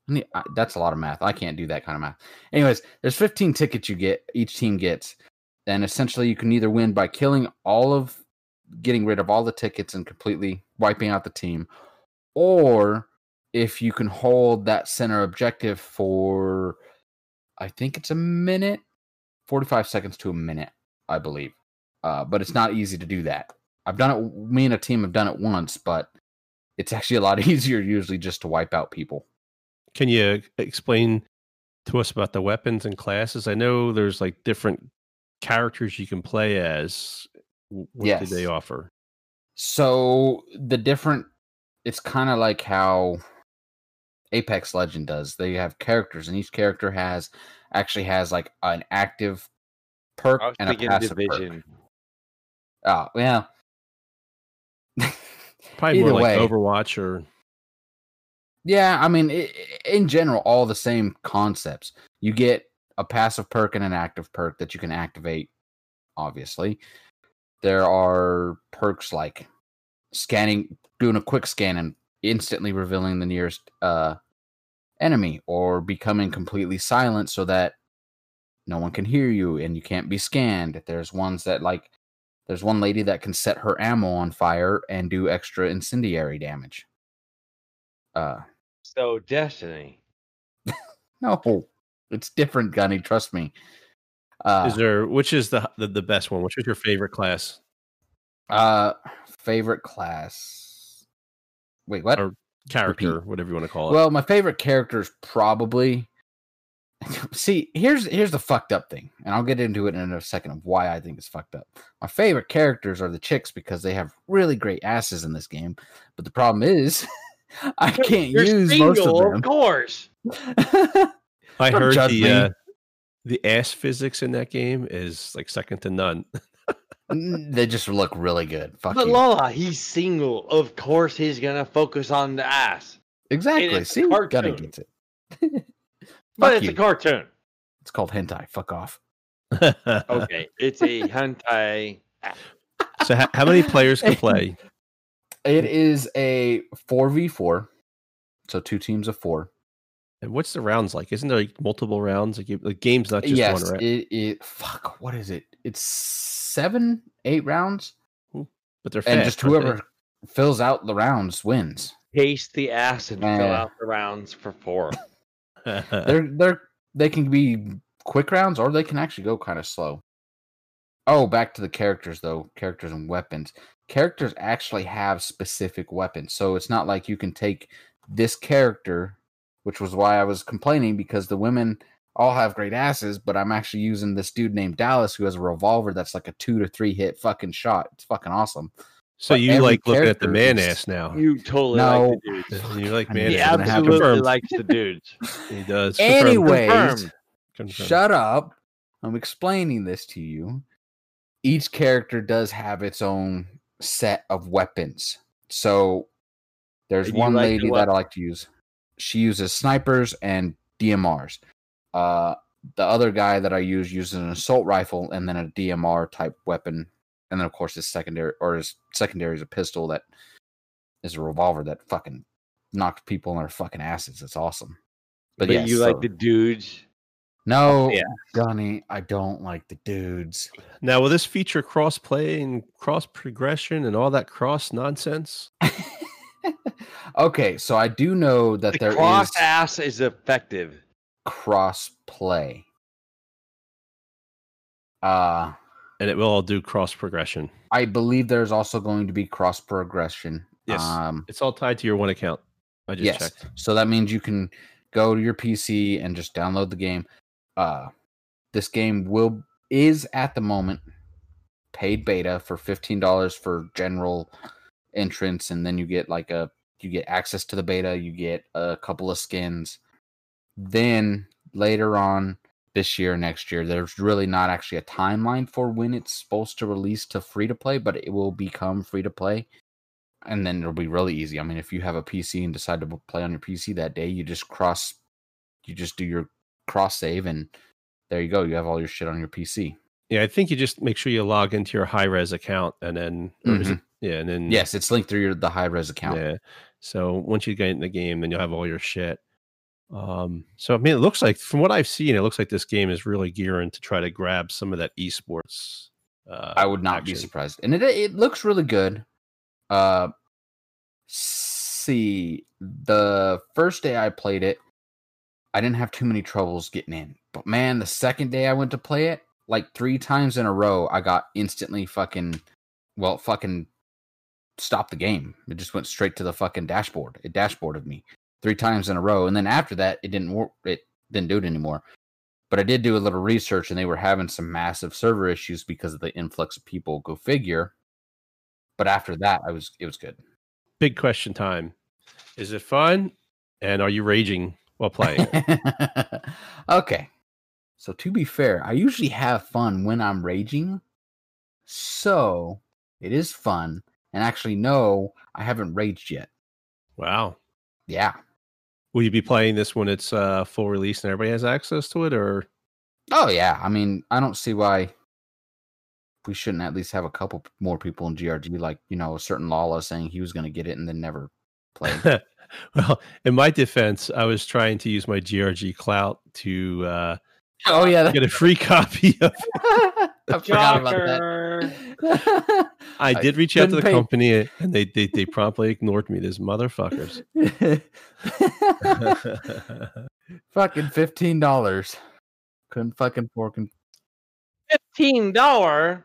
I need- I- That's a lot of math. I can't do that kind of math. Anyways, there's 15 tickets you get, each team gets. And essentially, you can either win by killing all of, getting rid of all the tickets and completely wiping out the team, or if you can hold that center objective for, I think it's a minute, 45 seconds to a minute, I believe. Uh, but it's not easy to do that. I've done it, me and a team have done it once, but it's actually a lot easier usually just to wipe out people. Can you explain to us about the weapons and classes? I know there's like different characters you can play as. What Yes. do they offer? So the different, it's kind of like how Apex Legend does. They have characters, and each character has actually has like an active perk I was and a passive division. perk. Oh yeah, Probably Either more like. Overwatch or Yeah, I mean, i i- in general, all the same concepts. You get a passive perk and an active perk that you can activate. Obviously, there are perks like scanning, doing a quick scan and instantly revealing the nearest uh, enemy, or becoming completely silent so that no one can hear you and you can't be scanned. There's ones that like, there's one lady that can set her ammo on fire and do extra incendiary damage. Uh, So Destiny. No, it's different, Gunny. Trust me. Uh, is there which is the, the the best one? Which is your favorite class? Uh, favorite class. Wait, what? Or Character, whatever you want to call it. Well, my favorite character is probably. See, here's here's the fucked up thing, and I'll get into it in a second of why I think it's fucked up. My favorite characters are the chicks because they have really great asses in this game, but the problem is, I can't You're use most of them. Of course. I heard the uh, the ass physics in that game is like second to none. Mm, they just look really good. Fuck But you. Lola, he's single. Of course, he's gonna focus on the ass. exactly. it's a See, Gunny cartoon. gets it. But it's you. a cartoon. It's called hentai. Fuck off. Okay, it's a hentai. so how, how many players can play? It is a four v four, so two teams of four. And what's the rounds like? Isn't there like multiple rounds? Like you- the game's not just yes, one, right? it, it. Fuck. What is it? It's seven, eight rounds, but they're fast. and just aren't they? whoever fills out the rounds wins. Taste the ass and fill Eh. out the rounds for four. they're they're they can be quick rounds or they can actually go kind of slow. Oh, back to the characters though, characters and weapons. Characters actually have specific weapons. So it's not like you can take this character, which was why I was complaining because the women all have great asses, but I'm actually using this dude named Dallas who has a revolver that's like a 2 to 3 hit fucking shot. It's fucking awesome. so but you like looking at the man is- ass now? You totally No. like the dudes. You're like man He ass. absolutely likes the dudes. He does. Anyways, Confirmed. Confirmed. Shut up. I'm explaining this to you. Each character does have its own set of weapons. So there's one like lady what- that I like to use. She uses snipers and DMRs. Uh, the other guy that I use uses an assault rifle and then a DMR type weapon. And then of course his secondary or his secondary is a pistol that is a revolver that fucking knocks people in their fucking asses. It's awesome. But, But, yes, you like so- the dudes. no, Yeah. Gunny, I don't like the dudes. Now, will this feature cross play and cross progression and all that cross nonsense? okay, so I do know that The there is cross ass is effective. cross play. Uh And it will all do cross progression. I believe there's also going to be cross progression. Yes. Um It's all tied to your one account. I just yes. checked. So that means you can go to your PC and just download the game. Uh this game will is at the moment paid beta for $15 for general entrance and then you get like a you get access to the beta, you get a couple of skins. Then later on this year, next year, there's really not actually a timeline for when it's supposed to release to free to play, but it will become free to play. And then it'll be really easy. I mean, if you have a PC and decide to play on your PC that day, you just cross, you just do your cross save, and there you go. You have all your shit on your PC. Yeah, I think you just make sure you log into your high res account and then, is it- mm-hmm. yeah, and then Yes, it's linked through your the Hi-Rez account. yeah. So once you get in the game, then you'll have all your shit. Um, so I mean, it looks like from what I've seen, it looks like this game is really gearing to try to grab some of that esports. Uh, I would not be surprised. And it it looks really good. Uh see the first day I played it, I didn't have too many troubles getting in. But man, the second day I went to play it, like three times in a row, I got instantly fucking well, fucking stopped the game. It just went straight to the fucking dashboard. It dashboarded me three times in a row. And then after that, it didn't work. It didn't do it anymore. But I did do a little research, and they were having some massive server issues because of the influx of people. Go figure. But after that, I was it was good. Big question time. Is it fun? And are you raging while playing? okay. So to be fair, I usually have fun when I'm raging. So it is fun. And actually, no, I haven't raged yet. wow. Yeah. Will you be playing this when it's uh, full release and everybody has access to it, or Oh yeah. I mean, I don't see why we shouldn't at least have a couple more people in GRG, like you know, a certain Lala saying he was going to get it and then never played. well, in my defense, I was trying to use my GRG clout to uh, oh yeah, get a free copy of. I forgot about that. I did reach out to the pay- company, and they they, they promptly ignored me. These motherfuckers. fucking fifteen dollars. Couldn't fucking fork and Fifteen dollar.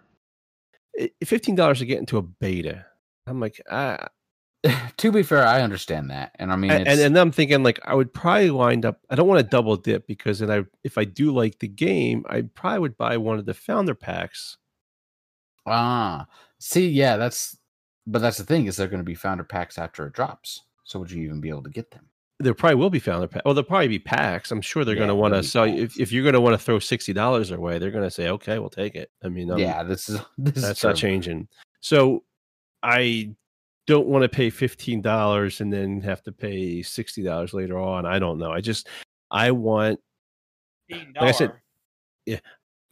Fifteen dollars to get into a beta. I'm like, ah, to be fair, I understand that, and I mean, and, it's, and and I'm thinking like I would probably wind up. I don't want to double dip because then I, if I do like the game, I probably would buy one of the founder packs. ah, see, yeah, that's, but that's the thing is they're going to be founder packs after it drops. So would you even be able to get them? There probably will be founder packs. Well, there'll probably be packs. I'm sure they're going to want to sell you. If, if you're going to want to throw sixty dollars away, they're going to say, "Okay, we'll take it." I mean, um, yeah, this is this is that's true. not changing. So I don't want to pay fifteen dollars and then have to pay sixty dollars later on. I don't know. I just I want $15. I said- yeah,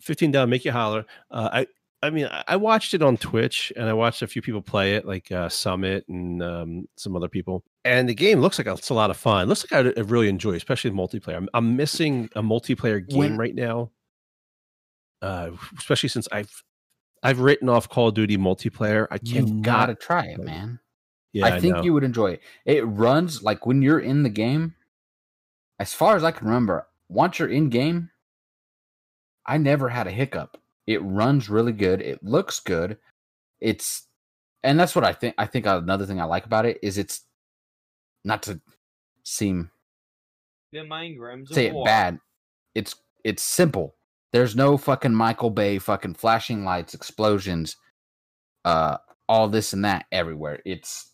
fifteen dollars. Make you holler. Uh, I I mean I- watched it on Twitch and I watched a few people play it, like uh, Summit and um, some other people. And the game looks like it's a lot of fun. looks like I, really enjoy, especially the multiplayer. I'm, I'm missing a multiplayer game When- right now, uh, especially since I've I've written off Call of Duty multiplayer. I You've cannot. got to try it, man. Yeah, I think know. you would enjoy it. It runs like when you're in the game. As far as I can remember, once you're in game, I never had a hiccup. It runs really good. It looks good. It's, and that's what I think. I think another thing I like about it is it's not to seem The Mind Grims say it War. bad. It's it's simple. There's no fucking Michael Bay fucking flashing lights, explosions, uh, all this and that everywhere. It's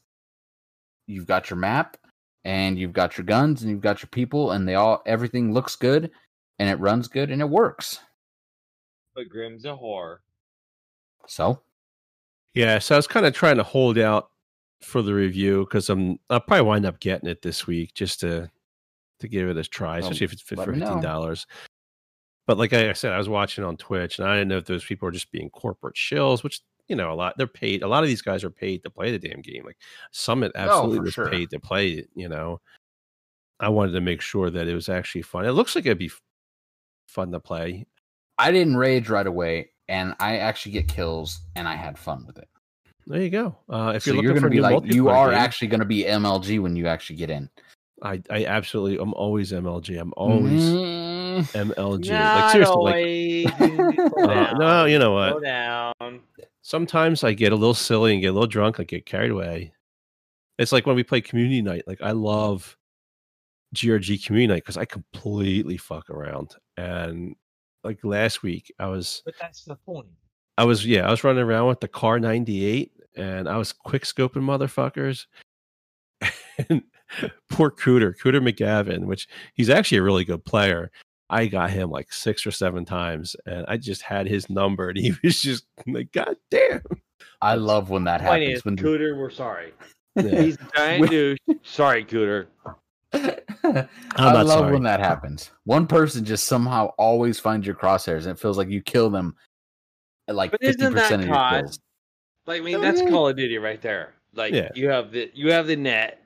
you've got your map and you've got your guns and you've got your people and they all everything looks good and it runs good and it works. But Grim's a whore. So Yeah, so I was kind of trying to hold out for the review because I'm I'll probably wind up getting it this week just to to give it a try, Well, especially if it's fit for fifteen dollars. But like I said, I was watching on Twitch, and I didn't know if those people were just being corporate shills, which you know a lot. They're paid. A lot of these guys are paid to play the damn game. Like Summit absolutely Oh, was sure. paid to play it. You know, I wanted to make sure that it was actually fun. It looks like it'd be fun to play. I didn't rage right away and I actually get kills and I had fun with it. There you go. Uh, if so you're you're, looking for gonna a be new like you are game, actually gonna be MLG when you actually get in. I I absolutely I'm always MLG. I'm always Mm. MLG. Not like seriously, like always. Slow uh, no, you know Slow what? down. Sometimes I get a little silly and get a little drunk. I get carried away. It's like when we play community night. Like I love GRG community night because I completely fuck around. And like last week, I was But that's the point. I was yeah, I was running around with the Kar98 and I was quick scoping motherfuckers. and poor Cooter, Cooter McGavin, which he's actually a really good player. I got him like six or seven times and I just had his number and he was just like, God damn. I love when that Point happens. is, When Cooter, we're sorry. Yeah. He's a giant With- douche. Sorry, Cooter. I love sorry. when that happens. One person just somehow always finds your crosshairs, and it feels like you kill them at like But fifty isn't that percent of your kills. Like I mean, Oh, that's yeah. Call of Duty right there. Like Yeah. you have the you have the net.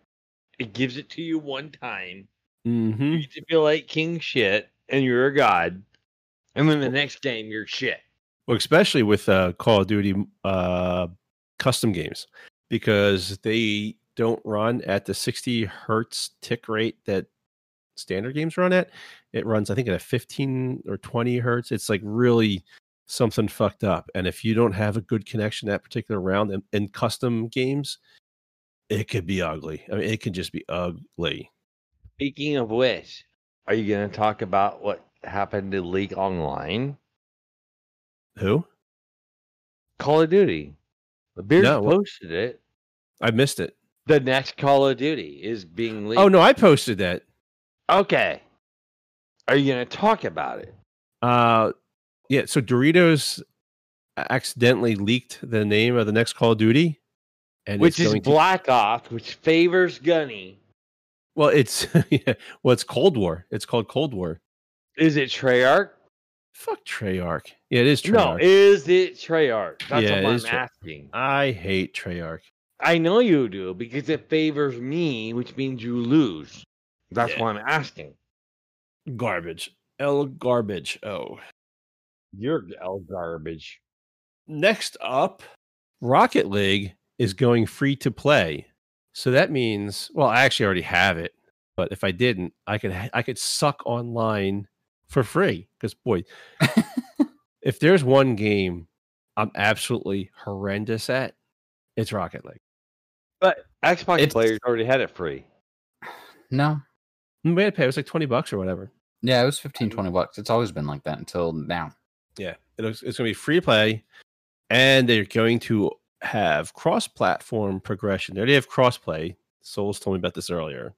It gives it to you one time. Mm-hmm. You get to feel like king shit, and you're a god, and then the next game you're shit. Well, especially with uh, Call of Duty uh, custom games, because they don't run at the 60 hertz tick rate that standard games run at. It runs, I think, at a 15 or 20 hertz. It's like really something fucked up. And if you don't have a good connection that particular round in, in custom games, it could be ugly. I mean, it can just be ugly. Speaking of which, are you going to talk about what happened to League Online? Who? Call of Duty. The Beers No, posted it. I missed it. The next Call of Duty is being leaked. Oh no, I posted that. Okay. Are you going to talk about it? Uh, yeah. So Doritos accidentally leaked the name of the next Call of Duty, and which is going to- Black Ops, which favors Gunny. Well, it's yeah, well, it's Cold War. It's called Cold War. Is it Treyarch? Fuck Treyarch. Yeah, it is No, Treyarch. is it Treyarch? That's Yeah, what I'm is Trey- asking. I hate Treyarch. I know you do because it favors me, which means you lose. That's Yeah. why I'm asking. Garbage. L garbage. Oh. You're L garbage. Next up, Rocket League is going free to play. So that means, well, I actually already have it, but if I didn't, I could I could suck online for free because boy, if there's one game I'm absolutely horrendous at, it's Rocket League. But Xbox It's- players already had it free. No. Mm, we had to pay it was like 20 bucks or whatever. Yeah, it was 15, 20 bucks. It's always been like that until now. Yeah, it looks, it's going to be free to play, and they're going to have cross-platform progression. They already have cross-play. Solus told me about this earlier,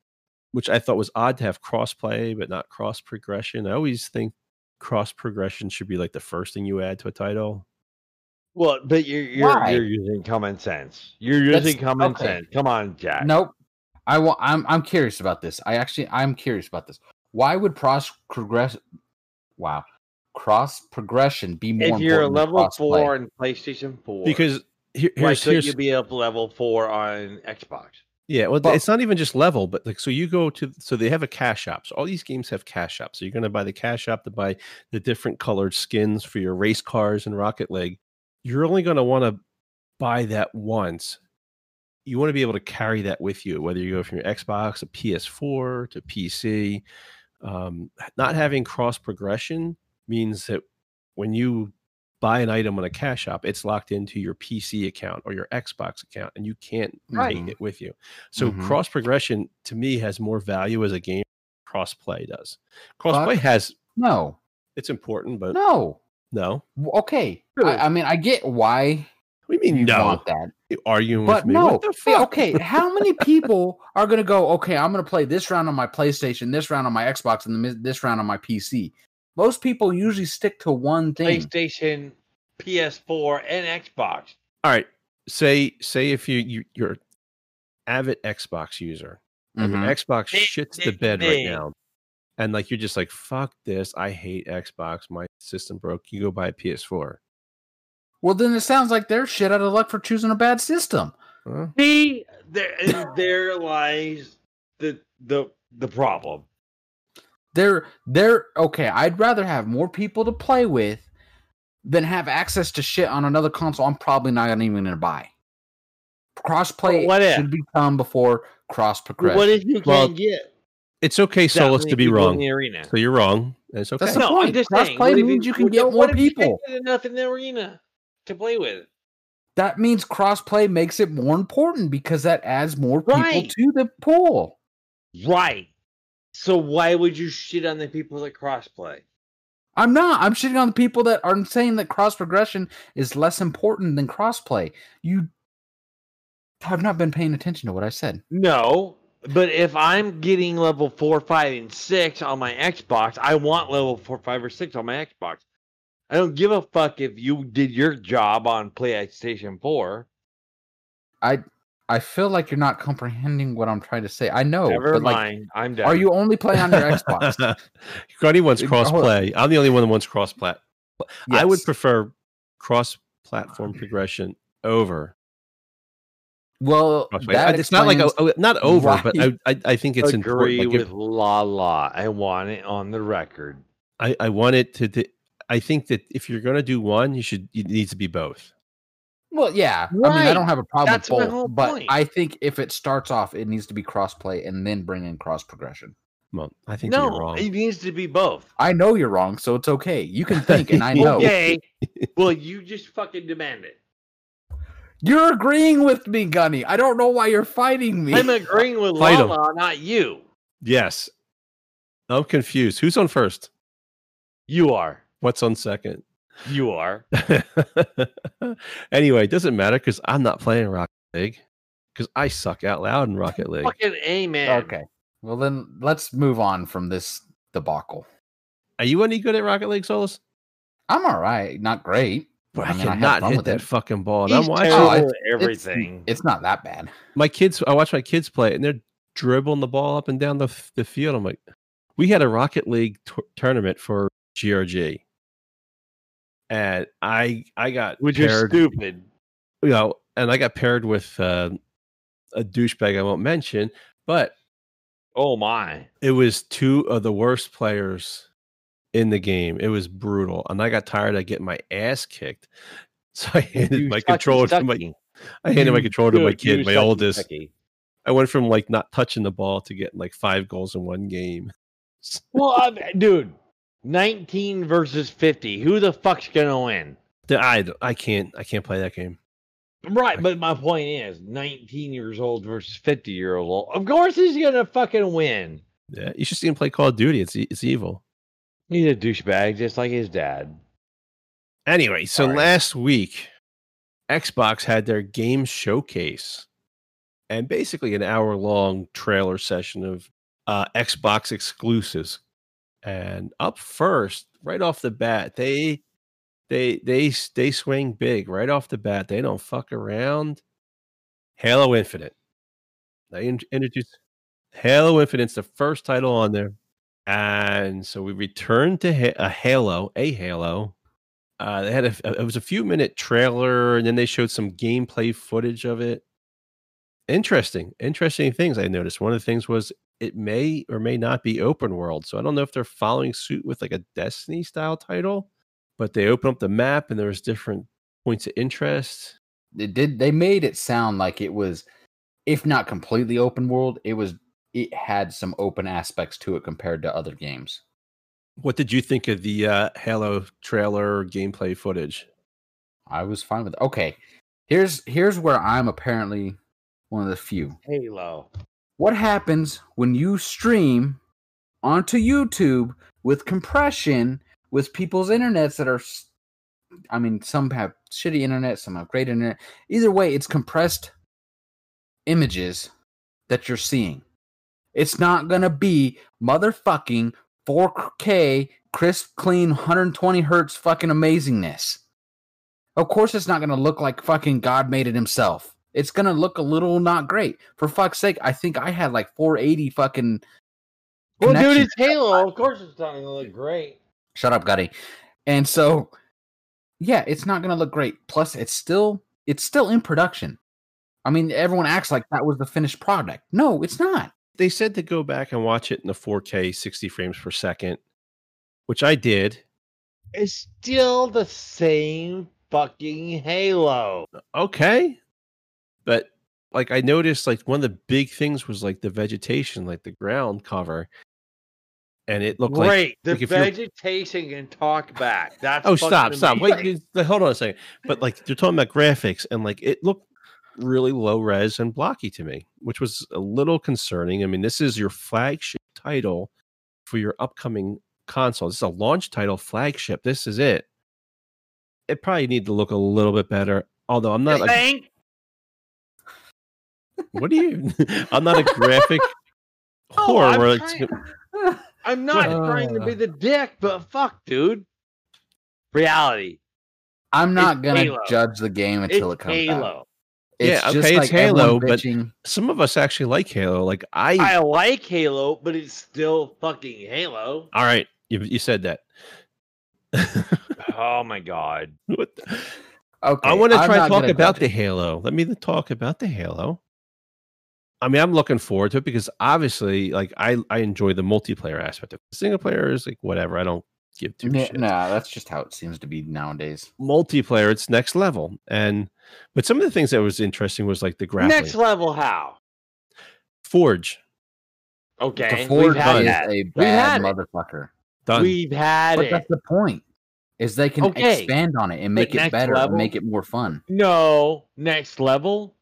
which I thought was odd to have cross-play but not cross progression. I always think cross progression should be like the first thing you add to a title. Well, but you're you're, you're using common sense. You're That's- using common okay. sense. Come on, Jack. Nope. I want. I'm. I'm curious about this. I actually. I'm curious about this. Why would cross progress? Wow, cross progression be more if you're a important than level cross-play? four in PlayStation Four, Because here, why here's, couldn't here's you be up level four on Xbox? Yeah, well, But- it's not even just level, but like, so you go to, so they have a cash shop. So all these games have cash shops. So you're going to buy the cash shop to buy the different colored skins for your race cars and Rocket League. You're only going to want to buy that once. You want to be able to carry that with you, whether you go from your Xbox, a PS4 to PC. Um, not having cross progression means that when you buy an item on a cash shop, it's locked into your PC account or your Xbox account, and you can't Right. take it with you. So Mhm. cross progression to me has more value as a game. Cross play does. Cross play has No, it's important, but no. no. Okay, Really? I, I mean, I get why We mean you no? want that, You arguing but with me? no. What the Yeah, fuck? okay, how many people are going to go? Okay, I'm going to play this round on my PlayStation, this round on my Xbox, and this round on my PC. Most people usually stick to one thing. PlayStation, PS4, and Xbox. All right. Say say if you, you you're avid Xbox user and Mhm. your Xbox Big, shits the big, bed right big. now, and like you're just like fuck this, I hate Xbox, my system broke. You go buy a PS4. Well, then it sounds like they're shit out of luck for choosing a bad system. Huh? See, there, there lies the the the problem. They're they're okay. I'd rather have more people to play with than have access to shit on another console. I'm probably not even going to buy. Crossplay But what if? should become before cross progression. What if you can't Well, get It's okay, that Solus, to be people wrong. So you're wrong. It's okay. That's the no, point. I'm just Cross saying. play if means you can get more people. enough in the arena to play with. that means crossplay makes it more important because that adds more people Right. to the pool. Right. So why would you shit on the people that crossplay? I'm not. I'm shitting on the people that are saying that cross progression is less important than crossplay. You have not been paying attention to what I said. No, but if I'm getting level four, five, and six on my Xbox, I want level four, five, or six on my Xbox. I don't give a fuck if you did your job on PlayStation Four. I I feel like you're not comprehending what I'm trying to say. I know. Never but like, mind. I'm done. are you only playing on your Xbox? Cuddy wants cross-play. I'm the only one that wants cross plat. I would prefer cross platform progression over Well, that it's not like a, explains- not over, but I, I I think it's Agree important. Like, with La La. I want it on the record. I I want it to. to I think that if you're going to do one, you should. It needs to be both. Well, yeah. I mean, I don't have a problem That's with both, but point. I think if it starts off, it needs to be crossplay and then bring in cross progression. Well, I think you're wrong. it needs to be both. I know you're wrong, so it's okay. You can think, and I know Okay. well, you just fucking demand it. you're agreeing with me, Gunny. I don't know why you're fighting me. I'm agreeing with Fight 'em. Lala, not you. Yes. I'm confused. Who's on first? You are. What's on second? You are. anyway, it doesn't matter because I'm not playing Rocket League because I suck out loud in Rocket League. Fucking amen. okay. Well, then let's move on from this debacle. Are you any good at Rocket League, Solus? I'm all right. Not great. But I I, mean, cannot fun hit with that it. fucking ball. And He's I'm watching Oh, terrible it's- everything. It's not that bad. my kids. I watch my kids play, and they're dribbling the ball up and down the the field. I'm like, we had a Rocket League tour- tournament for GRG, and I I got Which is stupid. you know, and I got paired with uh, a douchebag I won't mention, but Oh my. it was two of the worst players in the game. It was brutal, and I got tired of getting my ass kicked. So I handed You my controller to my. I handed my You controller to my kid, my oldest. sucky. I went from like not touching the ball to getting like five goals in one game. Well, I'm, dude, 19 versus 50. Who the fuck's gonna win? I I can't I can't play that game. Right, but my point is 19 years old versus 50 year old. Of course he's gonna fucking win. Yeah, you should see him play Call of Duty. It's it's evil. He's a douchebag, just like his dad. Anyway, so Sorry. last week, Xbox had their game showcase, and basically an hour long trailer session of uh, Xbox exclusives. And up first, right off the bat, they they they they swing big right off the bat. They don't fuck around. Halo Infinite. They in- introduced Halo Infinite's the first title on there, and so we returned to a Halo, a Halo. Uh, they had a, it was a few minute trailer, and then they showed some gameplay footage of it. Interesting, interesting things I noticed. One of the things was it may or may not be open world, so I don't know if they're following suit with like a Destiny style title. But they open up the map, and there's different points of interest. They did. They made it sound like it was, if not completely open world, it was. It had some open aspects to it compared to other games. What did you think of the uh, Halo trailer gameplay footage? I was fine with it. Okay, here's here's where I'm apparently one of the few. Halo. What happens when you stream onto YouTube with compression with people's internets that are I mean some have shitty internet, some have great internet. Either way, it's compressed images that you're seeing. It's not going to be motherfucking 4K crisp clean 120 hertz fucking amazingness. Of course it's not going to look like fucking God made it himself. It's going to look a little not great. For fuck's sake, I think I had like 480 fucking Well, dude, it's Halo. Of course it's not gonna look great. Shut up, Gutty. And so, yeah, it's not going to look great. Plus, it's still it's still in production. I mean, everyone acts like that was the finished product. No, it's not. They said to go back and watch it in the 4K 60 frames per second, which I did. It's still the same fucking Halo. Okay. Like I noticed like one of the big things was like the vegetation, like the ground cover. And it looked like Great. the like if you're- vegetation can talk back. That's Oh, stop, stop. Wait, amazing. you- hold on a second. But like you're talking about graphics and like it looked really low res and blocky to me, which was a little concerning. I mean, this is your flagship title for your upcoming console. This is a launch title flagship. This is it. It probably need to look a little bit better. Although I'm not You? What do you I'm not a graphic Oh, I'm where it's I'm not trying to be Uh. the dick, but fuck, dude. Reality. I'm not It's going to Halo. judge the game until It's it comes Halo. out. It's Yeah, just okay, like it's Halo, but- some of us actually like Halo. Like I, I like Halo, but it's still fucking Halo. all right, you, you said that. Oh my god. What the- Okay, I want to try to talk about the. Halo. Let me talk about the Halo. I mean, I'm looking forward to it because obviously, like, I I enjoy the multiplayer aspect of it. Single player is like whatever. I don't give two Nah, shits. nah, that's just how it seems to be nowadays. Multiplayer, it's next level. And but some of the things that was interesting was like the grappling. Next level, how? Forge Okay, the Ford we've had is that. a We've bad had it. motherfucker. done. We've had But it. that's the point. Is they can Okay, expand on it and but make it better level? and make it more fun. No, next level.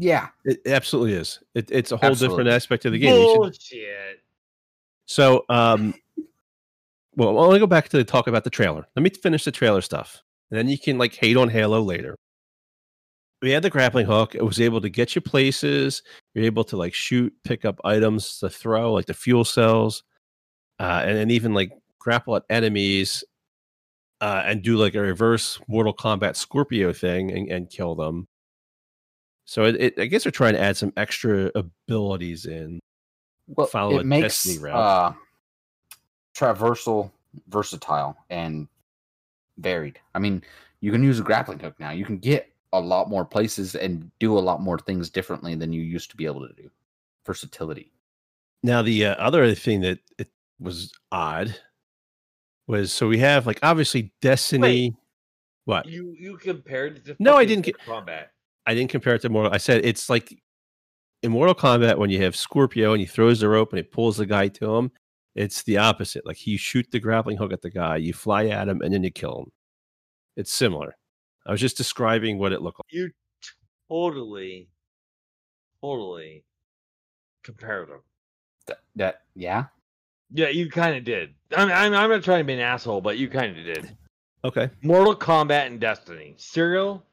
Yeah. It absolutely is. It, it's a whole different aspect of the game. Bullshit. So, um, well, I want to go back to the talk about the trailer. Let me finish the trailer stuff, and then you can like hate on Halo later. We had the grappling hook. It was able to get you places. You're able to like shoot, pick up items to throw, like the fuel cells, uh, and then even like grapple at enemies, uh, and do like a reverse Mortal Kombat Scorpio thing and, and kill them. So it, it, I guess they're trying to add some extra abilities in. Well, Follow a it makes Destiny route. uh, traversal versatile and varied. I mean, you can use a grappling hook now. You can get a lot more places and do a lot more things differently than you used to be able to do. Versatility. Now, the uh, other thing that it was odd was so we have like obviously Destiny. What? You you compared it to No, I didn't get- combat. I didn't compare it to Mortal. I said it's like in Mortal Kombat when you have Scorpio and he throws the rope and it pulls the guy to him. It's the opposite. Like you shoot the grappling hook at the guy, you fly at him, and then you kill him. It's similar. I was just describing what it looked like. You totally, totally compared them. That, that yeah. Yeah, you kind of did. I'm, I'm I'm not trying to be an asshole, but you kind of did. Okay. Mortal Kombat and Destiny. Serial.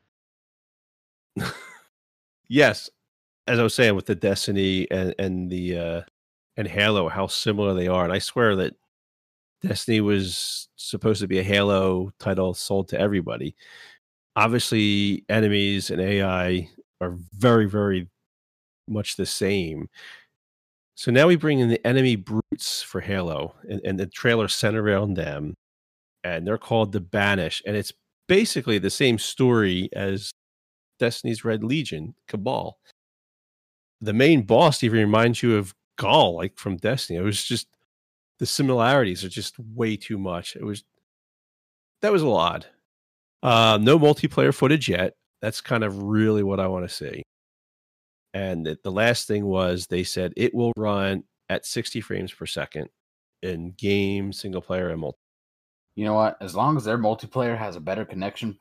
Yes, as I was saying with the Destiny and and the uh and Halo, how similar they are, and I swear that Destiny was supposed to be a Halo title sold to everybody. Obviously, enemies and AI are very, very much the same. So now we bring in the enemy brutes for Halo, and, and the trailer centered around them, and they're called the Banish, and it's basically the same story as Destiny's Red Legion, Cabal. The main boss even reminds you of Ghaul, like from Destiny. It was just the similarities are just way too much. It was that was a odd. Uh, no multiplayer footage yet. That's kind of really what I want to see. And the, the last thing was they said it will run at 60 frames per second in game, single player, and multi. You know what? As long as their multiplayer has a better connection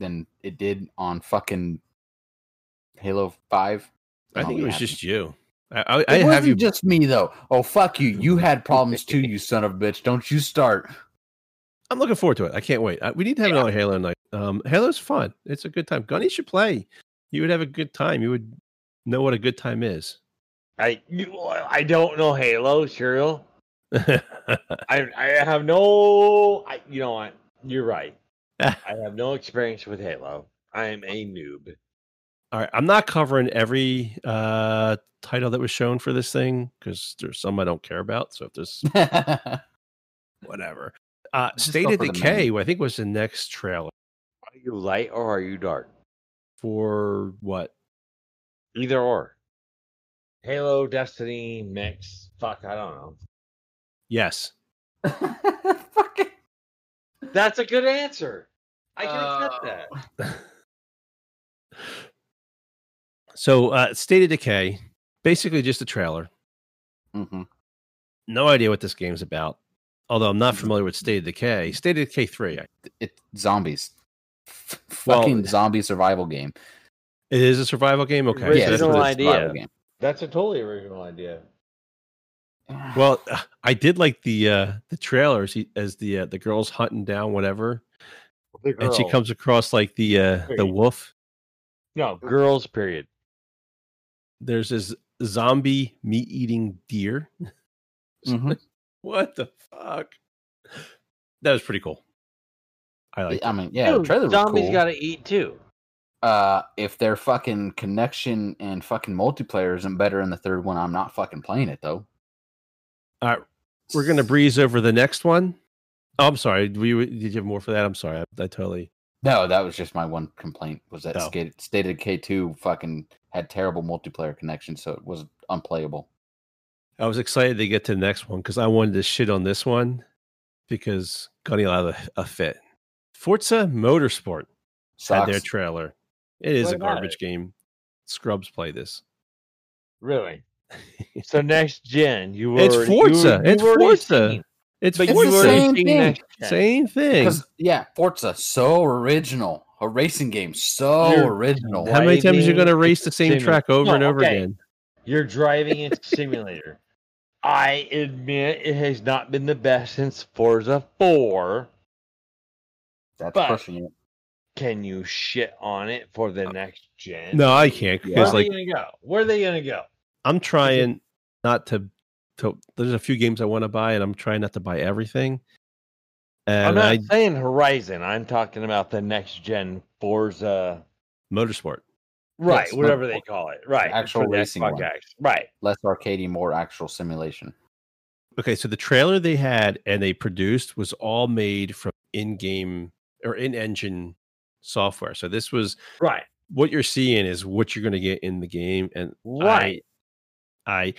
than it did on fucking Halo Five, I think it was happy. just you. I, I, It I wasn't have you. just me though. Oh fuck you! You had problems too, you son of a bitch. Don't you start. I'm looking forward to it. I can't wait. I, we need to have Yeah. another Halo night. Um, Halo's fun. It's a good time. Gunny should play. You would have a good time. You would know what a good time is. I you, I don't know Halo. Serial. All I I have no. I you know what? You're right. I have no experience with Halo. I am a noob. right. I'm not covering every uh, title that was shown for this thing because there's some I don't care about. So if there's whatever. Uh, Just State of Decay, I think was the next trailer Are you light or are you dark? for what? Either or. Halo, Destiny, mix. Fuck, I don't know. Yes. Fucking- That's a good answer. I can accept Oh. that. So uh, State of Decay, basically just a trailer. Mhm. No idea what this game's about. Although I'm not familiar with State of Decay. State of Decay 3. I- It's zombies. F- Well- Fucking zombie survival game. It is a survival game? Okay. so Yeah, that's Original it's- idea. survival game. That's a totally original idea. Well, I did like the uh the trailers as the uh, the girl's hunting down whatever, The and she comes across like the uh the wolf. No, girls, period. There's this zombie meat eating deer. Mhm. What the fuck? That was pretty cool. I like. I mean, yeah, the Dude, trailer zombies cool. gotta eat too. uh, if their fucking connection and fucking multiplayer isn't better in the third one, I'm not fucking playing it though. All right, we're gonna breeze over the next one. Oh, I'm sorry. We did you have more for that? I'm sorry. I, I totally. No, that was just my one complaint. Was that Oh. State, State K two fucking had terrible multiplayer connection, so it was unplayable. I was excited to get to the next one because I wanted to shit on this one because Gunny will have a, a fit. Forza Motorsport had their trailer. It is What a garbage it? game. Scrubs play this. Really? so next gen, you were It's Forza. you- you've It's Forza. seen- It's But It's you the Forza. same thing. next gen. Same thing. Because yeah, Forza so original, a racing game so You're original. How many times are you going to race the same sim- track over No, and over okay. again? You're driving a simulator. I admit it has not been the best since Forza 4. That's but- pushing it. Can you shit on it for the uh, next gen? No, I can't Where because are like they gonna go? Where are they gonna go? I'm trying not to. To there's a few games I want to buy, and I'm trying not to buy everything. I'm not I saying Horizon. I'm talking about the next gen Forza. motorsport. Right, Yes, whatever no, they call it. Right. actual racing Xbox one. Right. Less arcadey, more actual simulation. Okay, so the trailer they had and they produced was all made from in-game or in-engine software. So this was Right. what you're seeing is what you're going to get in the game, and Right. I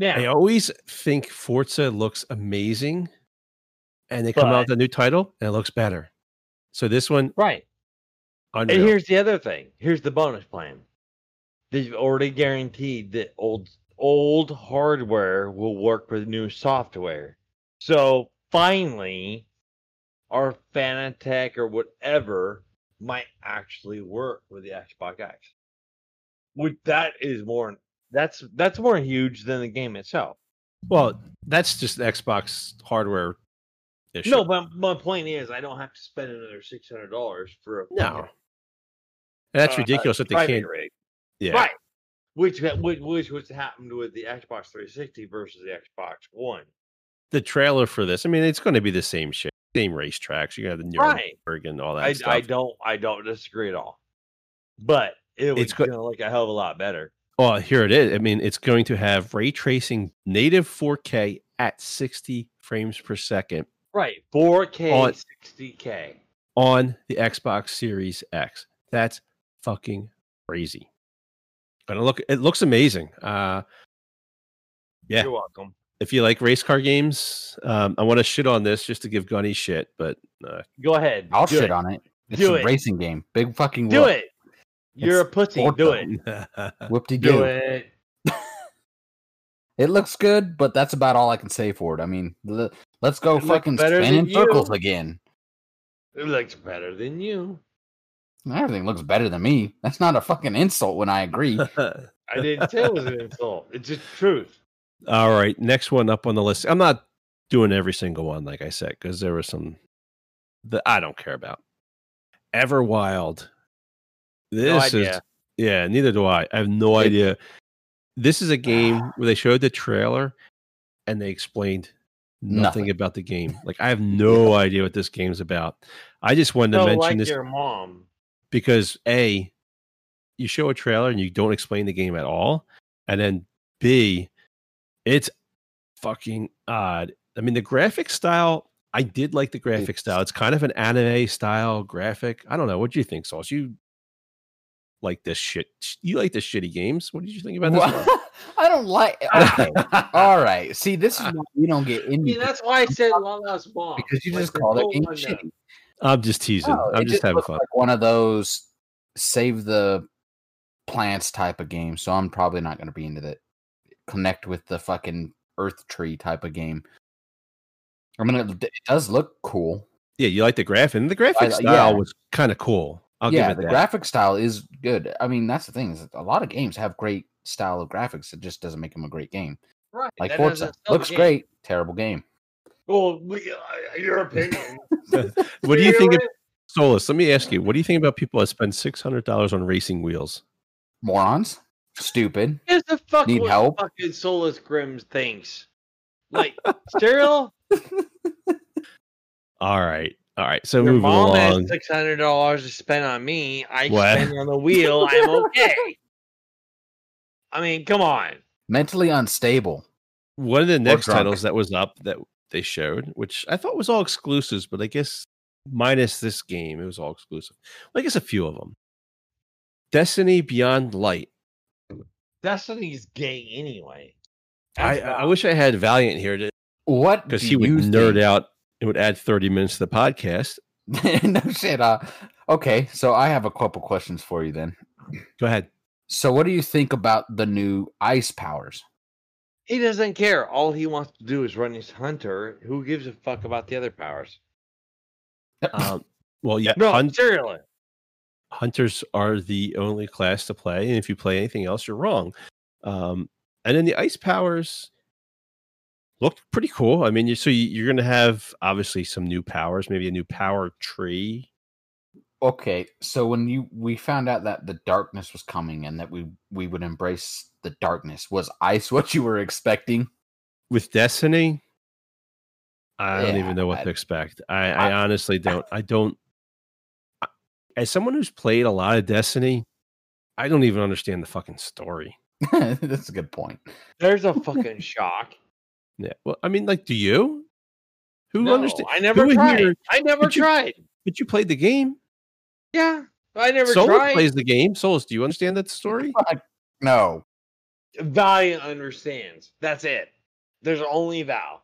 now, I always think Forza looks amazing, and they come out with a new title and it looks better. So this one, right. And here's the other thing. Here's the bonus plan. They've already guaranteed that old old hardware will work with new software. So finally, our Fanatec or whatever might actually work with the Xbox X. Which that is more that's that's more huge than the game itself. well, that's just Xbox hardware issue. No, but my point is I don't have to spend another six hundred dollars for a no, that's uh, ridiculous that they can't. rig. Yeah, Right. Which which which was happened with the Xbox 360 versus the Xbox One. the trailer for this. I mean, it's going to be the same shit, same racetracks. You got the Right. Nuremberg and all that I, stuff. I don't I don't disagree at all. But it was It's gonna look a hell of a lot better. Oh, here it is. I mean, it's going to have ray tracing native 4K at 60 frames per second Right. 4K On- 60K. on the Xbox Series X. That's fucking crazy. And it look it looks amazing. Uh Yeah. You're welcome. if you like race car games, um, I want to shit on this just to give Gunny shit, but uh, Go ahead. I'll shit it. on it. It's Do a it. racing game. Big fucking Do whoop. it. You're a pussy. Forza. Do it. Whoop de Do it. It looks good, but that's about all I can say for it. I mean, le- let's go It fucking better spin in than circles you. again. It looks better than you. Everything looks better than me. That's not a fucking insult when I agree. I didn't say it was an insult. It's just truth. All right, next one up on the list. I'm not doing every single one, like I said, because there were some that I don't care about. Everwild. No This is yeah, neither do I. I have no It- idea. This is a ah. game where they showed the trailer and they explained nothing, Nothing. about the game. Like I have no idea what this game's about. I just wanted to mention like this your mom. because a you show a trailer and you don't explain the game at all and then b it's fucking odd i mean the graphic style i did like the graphic style it's kind of an anime style graphic i don't know what do you think sauce you like this shit you like the shitty games what did you think about this one? I don't like. Okay, all right. See, this is why we don't get I indie mean, that's why I said long ass mom. because you Like just the call that full game shitty. i'm just teasing No, i'm it just having fun Like one of those save the plants type of game. So I'm probably not going to be into that. Connect with the fucking Earth Tree type of game. I mean, it, it does look cool. yeah you like the graphic and the graphic I- style yeah. was kind of cool i'll yeah, give the that graphic style is good. I mean, that's the thing is a lot of games have great style of graphics. It just doesn't make them a great game. Right. Like that Forza doesn't sell the looks game. great, terrible game. Well, uh, your opinion. what do you think of Favorite? solus let me ask you what do you think about people that spend $600 on racing wheels Morons, stupid. Here's the fuck Need what help? fucking Solus Grims thinks. Like stereo, All right. All right. So your moving mom along. has six hundred dollars to spend on me. I What? spend on the wheel. I'm okay. I mean, come on. Mentally unstable. One of the next titles that was up that they showed, which I thought was all exclusives, but I guess minus this game. It was all exclusive. Well, I guess a few of them. Destiny Beyond Light. Destiny's gay anyway. I, That's I why. wish I had Valiant here to What? because he would nerd think- out. It would add 30 minutes to the podcast. no shit. Uh, okay, so I have a couple questions for you then. Go ahead. So, what do you think about the new ice powers? He doesn't care. All he wants to do is run his hunter. Who gives a fuck about the other powers? Um, well, yeah, No, hun- seriously. hunters are the only class to play, and if you play anything else, you're wrong. Um, and then the ice powers looked pretty cool. I mean, you, so you, you're going to have obviously some new powers, maybe a new power tree. Okay, so when you we found out that the darkness was coming and that we we would embrace the darkness, was ice what you were expecting? With Destiny, I don't even know what I- to expect. I, I, I- honestly don't. I don't. As someone who's played a lot of Destiny, I don't even understand the fucking story. That's a good point. There's a fucking shock. Yeah. Well, I mean, like, do you? Who no, understand? I never who tried. here- I never Did you- tried. But you played the game. Yeah, I never Souls tried. plays the game. Souls, do you understand that story? No, Valiant understands. That's it. There's only Val.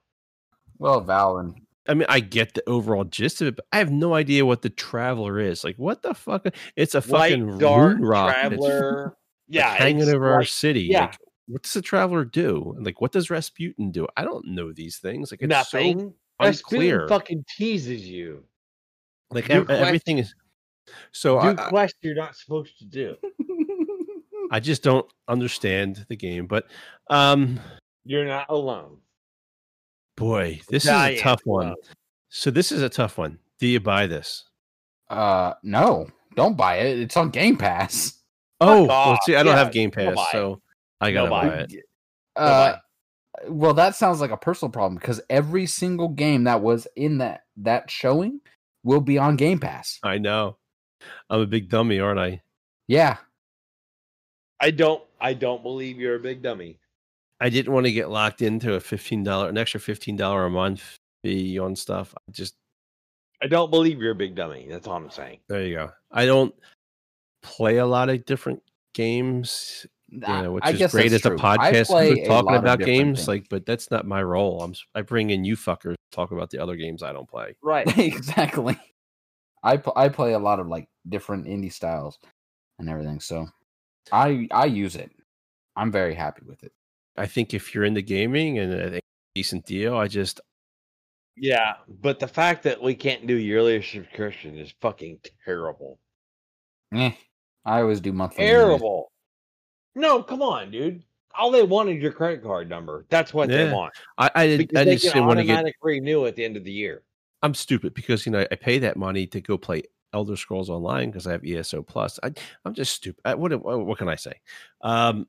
well, Val and I mean, I get the overall gist of it, but I have no idea what the Traveler is. Like, what the fuck? It's a fucking Light, dark, rune rock and it's, traveler. like, yeah, hanging it's over our city. yeah. Like, what does the Traveler do? And, Like, what does Rasputin do? I don't know these things. Like, it's nothing. so Rasputin fucking teases you. like ev- quest- everything is. So Do I, I- quest you're not supposed to do. I just don't understand the game. But um, You're not alone. boy, this is a tough one. alone. So this is a tough one. Do you buy this? uh, no, don't buy it. It's on Game Pass. Oh, well, see, I don't Yeah, have Game Pass, buy it. so I gotta Don't buy buy it. Uh, well, that sounds like a personal problem because every single game that was in that that showing will be on Game Pass. I know. I'm a big dummy, aren't I? Yeah, I don't. I don't believe you're a big dummy. I didn't want to get locked into a fifteen dollar, an extra fifteen dollar a month fee on stuff. I just I don't believe you're a big dummy. That's all I'm saying. there you go. I don't play a lot of different games, you know, which I is great that's as a podcast play a talking about different games. things. Like, but that's not my role. I'm I bring in you fuckers to talk about the other games I don't play. Right. exactly. I pl- I play a lot of like different indie styles and everything, so I I use it. I'm very happy with it. I think if you're into gaming and I think decent deal, I just Yeah, but the fact that we can't do yearly subscription is fucking terrible. Eh, I always do monthly. anyways. Terrible. No, come on, dude. All they want is your credit card number. That's what they want. I I, did, I they just can didn't want to get renew at the end of the year. I'm stupid because you know I pay that money to go play Elder Scrolls Online because I have ESO Plus. I, I'm just stupid. I, what what what can I say? Um,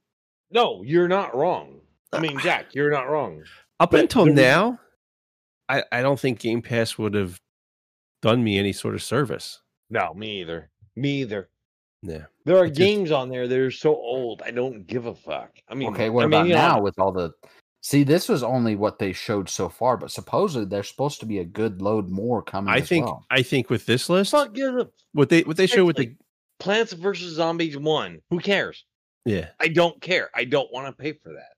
No, you're not wrong. I mean, Jack, you're not wrong. up But until now, I I don't think Game Pass would have done me any sort of service. No, me either. Me either. Yeah, There are It just- games on there that are so old. I don't give a fuck. I mean, Okay, what I mean, about know, now with all the? See, this was only what they showed so far, but supposedly there's supposed to be a good load more coming. I as think well. I think with this list, Fuck gives a what they what they show with the Plants vs Zombies one. Who cares? yeah, I don't care. I don't want to pay for that.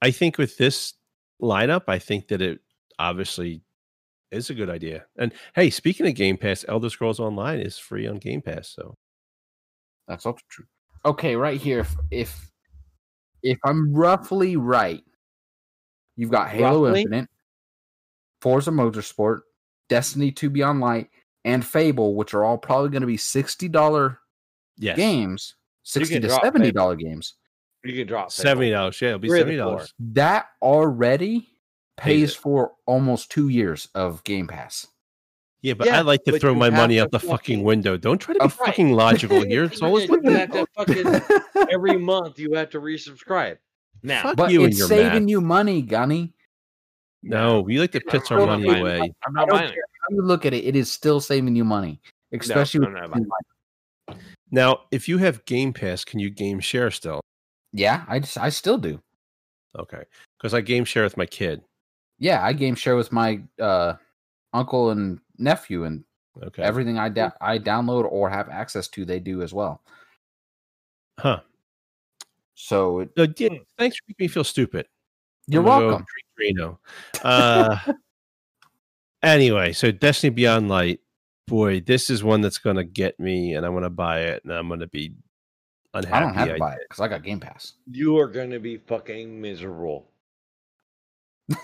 I think with this lineup, I think that it obviously is a good idea. And hey, speaking of Game Pass, Elder Scrolls Online is free on Game Pass, so That's also true. Okay, right here, if if, if I'm roughly right, you've got Halo Roughly? Infinite, Forza Motorsport, Destiny 2 Beyond Light, and Fable, which are all probably going to be sixty dollar yes, games, sixty to drop seventy Fable. dollar games. You can drop Fable. seventy dollars. Yeah, it'll be Three seventy dollars. That already Pays pays for almost two years of Game Pass. Yeah, but Yeah, I like to throw my money out the fucking fucking- window. Don't try to be right. fucking logical here. It's always You have to fucking every month you have to resubscribe. Now, Fuck but you and it's your saving math. you money, Gunny. No, we like to piss our money not away. I'm I not don't buying it. how you look at it; it is still saving you money, especially I'm with not buying Now, if you have Game Pass, can you game share still? yeah. I just I still do. Okay, because I game share with my kid. Yeah, I game share with my uh, uncle and nephew, and Okay. Everything I da- I download or have access to, they do as well. huh. So it- No, yeah, thanks for making me feel stupid. you're I'm welcome. drink Drano. Uh, anyway, so Destiny Beyond Light, boy, this is one that's gonna get me, and I'm gonna buy it, and I'm gonna be unhappy. I don't have to I buy did. it because I got Game Pass. You are gonna be fucking miserable.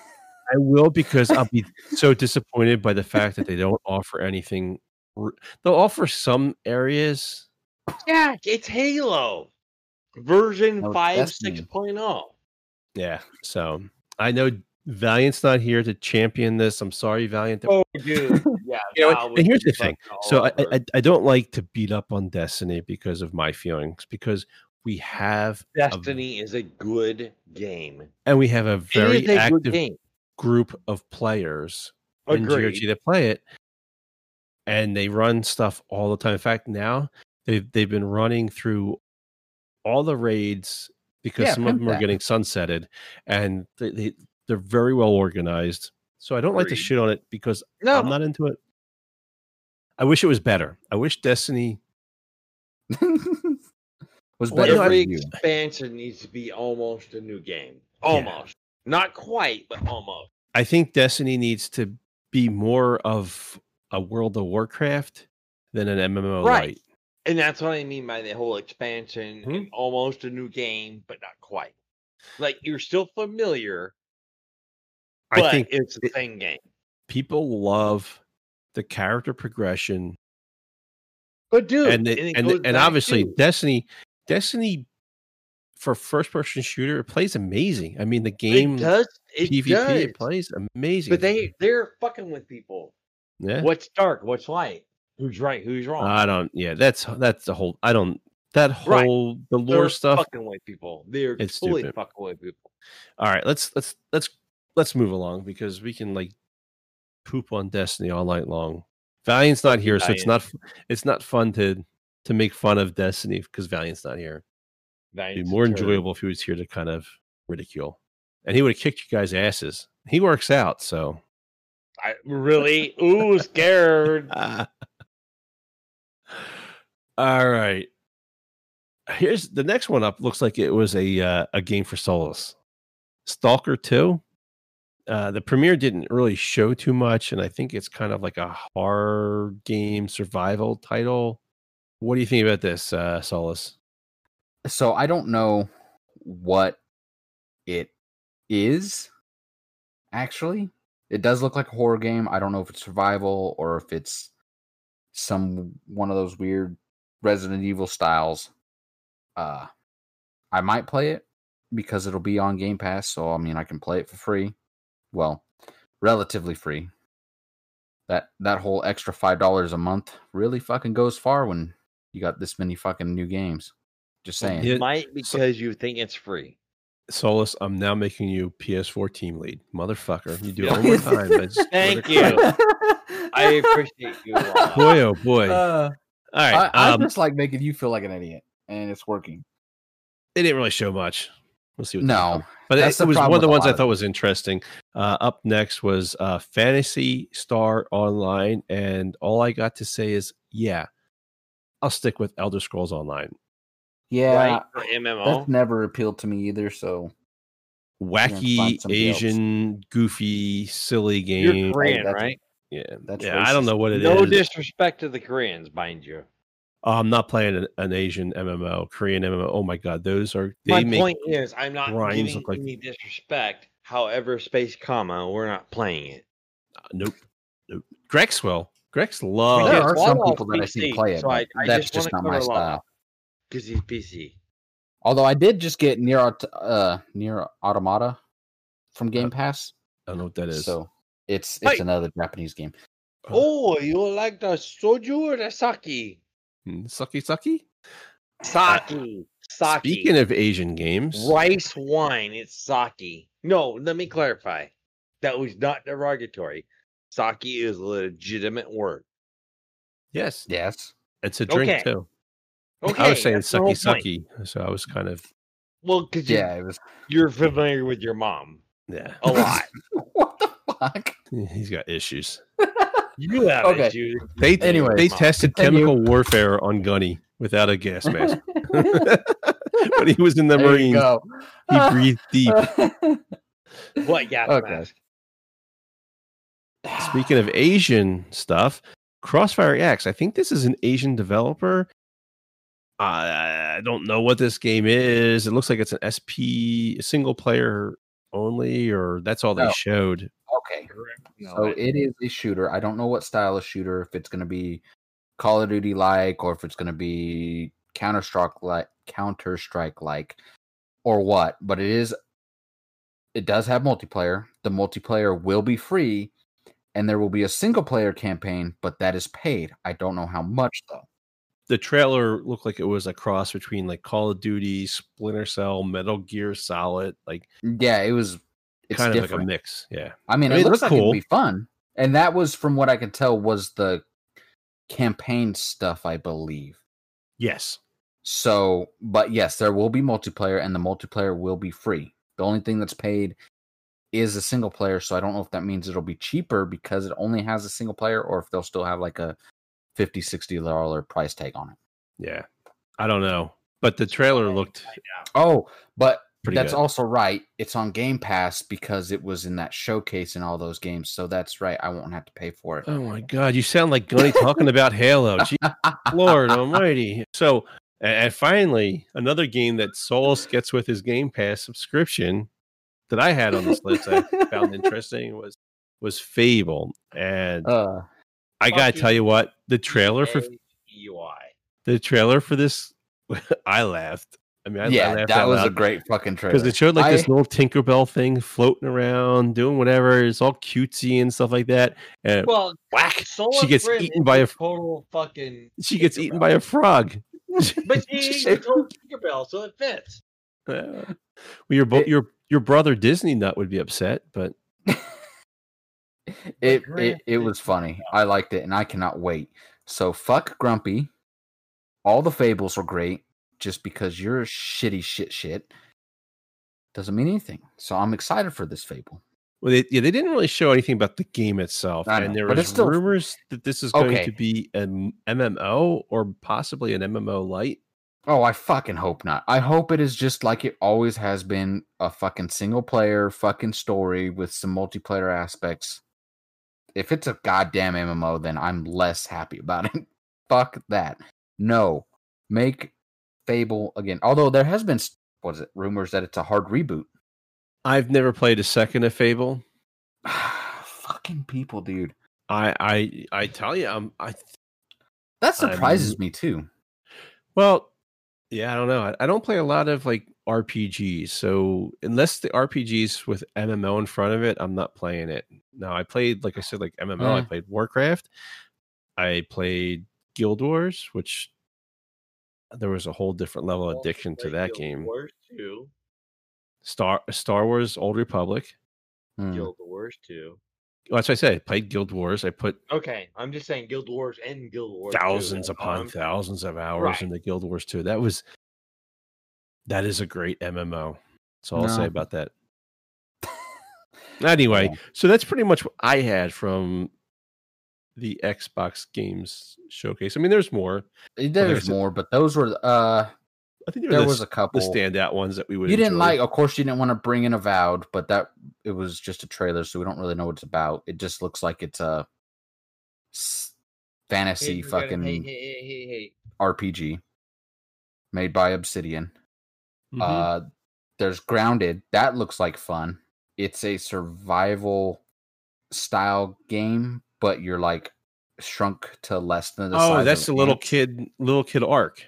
I will because I'll be so disappointed by the fact that they don't offer anything. They'll offer some areas. Yeah, it's Halo version No, five Destiny. six oh. Yeah. So I know Valiant's not here to champion this. I'm sorry, Valiant. Oh, dude. Yeah. You know, Val and here's the thing. So I. I I don't like to beat up on Destiny because of my feelings because we have a- Destiny is a good game. and we have a very a active game. Group of players in GOG that play it, and they run stuff all the time. In fact, now they've they've been running through all the raids because Yeah, some of pimp them are that. getting sunsetted, and they, they they're very well organized. So I don't like to Agreed. shit on it because No, I'm not into it. I wish it was better. I wish Destiny. Was better no, I- for every you. expansion needs to be almost a new game. Almost. Not quite, but almost. I think Destiny needs to be more of a World of Warcraft than an MMO Right. light. And that's what I mean by the whole expansion Hmm. and almost a new game, but not quite. Like you're still familiar, I think it's the same game. people love the character progression But dude, and it and goes and obviously to- Destiny Destiny for first person shooter it plays amazing. I mean the game it does it PvP does. it plays amazing. But they they're fucking with people. yeah. What's dark? What's light? Who's right? Who's wrong? I don't yeah, that's that's the whole I don't that Right. whole the They're lore stuff. fucking with people. They're It's fully stupid. fucking with people. All right, let's let's let's let's move along because we can like poop on Destiny all night long. Valiant's not here, so it's not it's not fun to to make fun of Destiny because Valiant's not here. It'd be more enjoyable if he was here to kind of ridicule. And he would have kicked you guys' asses. He works out, so I really ooh scared. all right. Here's the next one up. Looks like it was a uh, a game for Solus. Stalker 2. Uh, the premiere didn't really show too much, and I think it's kind of like a horror game survival title. What do you think about this, uh, Solus? So I don't know what it is. Actually, it does look like a horror game. I don't know if it's survival or if it's some one of those weird Resident Evil styles. Uh, I might play it because it'll be on Game Pass. So I mean, I can play it for free. Well, relatively free. That that whole extra five dollars a month really fucking goes far when you got this many fucking new games. Just saying. Yeah, Might so- because you think it's free. Solus, I'm now making you PS4 team lead, motherfucker. You do it Yeah. one more time. I just- Thank you. I appreciate you. a boy, oh boy. Uh, All right. I, I um, just like making you feel like an idiot, and it's working. It didn't really show much. We'll see what No, but it, that's the it was one of the ones I thought was interesting. Uh, up next was uh, Phantasy Star Online, and all I got to say is, yeah, I'll stick with Elder Scrolls Online. Yeah, right? For MMO. that's never appealed to me either. So Wacky find somebody else. Asian, goofy, silly You're game. Korean, Oh, right? Yeah, That's yeah. I don't know what it is. No disrespect to the Koreans, mind you. Oh, I'm not playing an, an Asian MMO, Korean MMO. Oh my god, those are they My make point is, I'm not grinds giving look like- any disrespect. However, space comma, we're not playing it. Uh, nope, nope. Grex will. Grex love. there are some I'm people that I see play it. so I- I that's just just not my cover a style. Because he's PC. Although I did just get NieR uh NieR Automata from Game Pass, I don't know what that is. so it's it's Hey. another Japanese game. Oh, you like the soju or the sake? Hmm, Sucky sucky. Sake. Sake. Speaking of Asian games, rice wine, it's sake. No, let me clarify. That was not derogatory. Sake is a legitimate word. yes, Yes, it's a drink Okay. too. Okay, I was saying that's the whole sucky sucky, so I was kind of Well, because yeah, it was. you're familiar with your mom yeah. a lot. what the fuck? He's got issues. You have Okay. it, dude. They Anyway, they Come on. tested Continue. chemical warfare on Gunny without a gas mask. but he was in the There you Marines, go. he breathed deep. What gas Okay. mask? Speaking of Asian stuff, Crossfire X. I think this is an Asian developer. I I don't know what this game is. It looks like it's an SP single player only, or that's all they No. showed. okay, No, so I- it is a shooter. I don't know what style of shooter. If it's going to be Call of Duty like, or if it's going to be Counter Strike like, Counter Strike like, or what. But it is. It does have multiplayer. The multiplayer will be free, and there will be a single player campaign, but that is paid. I don't know how much though. The trailer looked like it was a cross between like Call of Duty, Splinter Cell, Metal Gear Solid, like Yeah, it was. It's kind of different. like a mix. Yeah. I mean, I it, mean, it looks looked like cool. it'd be fun, and that was from what I could tell was the campaign stuff, I believe. Yes. So, but yes, there will be multiplayer, and the multiplayer will be free. The only thing that's paid is a single player. So I don't know if that means it'll be cheaper because it only has a single player, or if they'll still have like a 50 60 dollar price tag on it. Yeah. I don't know. But the trailer looked Oh, but pretty that's good. also right. It's on Game Pass because it was in that showcase and all those games. So that's right. I won't have to pay for it. Oh my god, you sound like Gunny talking about Halo. Gee, Lord Almighty. So, and finally, another game that Souls gets with his Game Pass subscription that I had on this list I found interesting was was Fable, and Uh, I gotta tell you what, the trailer for UI. the trailer for this, I laughed. I mean, I, I yeah, laughed that out was a great fucking trailer. because it showed like I- this little Tinkerbell thing floating around, doing whatever. It's all cutesy and stuff like that. And Well, whack, Solar she gets Grim eaten by a total fucking. she gets eaten by a frog. But she ain't total Tinkerbell, so it fits. Uh, well, your bo- It- your your brother Disney nut would be upset, but it, it Grant it is was funny. I liked it, and I cannot wait. So fuck Grumpy. All the fables were great. Just because you're a shitty shit shit doesn't mean anything. So I'm excited for this fable. well, they, yeah, they didn't really show anything about the game itself, I and know, there but was still- rumors that this is going Okay. to be an MMO or possibly an MMO light. Oh, I fucking hope not. I hope it is just like it always has been a fucking single player fucking story with some multiplayer aspects. If it's a goddamn MMO, then I'm less happy about it. Fuck that. No. Make Fable again. Although there has been what is it, rumors that it's a hard reboot. I've never played a second of Fable. fucking people, dude. I I I tell you, I'm I That surprises I'm- me too. well, yeah, I don't know. I, I don't play a lot of like RPGs, so unless the RPGs with MMO in front of it, I'm not playing it. Now I played like I said, like MMO. I Mm. played Warcraft. I played Guild Wars, which there was a whole different level of addiction to played that Guild game. Wars 2. Star Star Wars Old Republic. Hmm. Guild Wars 2. Well, that's what I said. I played Guild Wars. I put Okay, I'm just saying Guild Wars and Guild Wars thousands That's all upon I'm thousands of hours Right. in the Guild Wars 2. That was that is a great MMO. That's all I'll say about that. Anyway, Yeah. so that's pretty much what I had from the Xbox games showcase. I mean, there's more. There's said- more, but those were uh I think there, there were was a couple the standout ones that we would. you didn't enjoy. like of course you didn't want to bring in avowed but that it was just a trailer so we don't really know what it's about it just looks like it's a fantasy Hey, we gotta- fucking Hey, hey, hey, hey, hey. rpg made by obsidian Mhm. uh there's grounded. That looks like fun. It's a survival style game but you're like shrunk to less than the oh, that's the little kid, little kid ARK.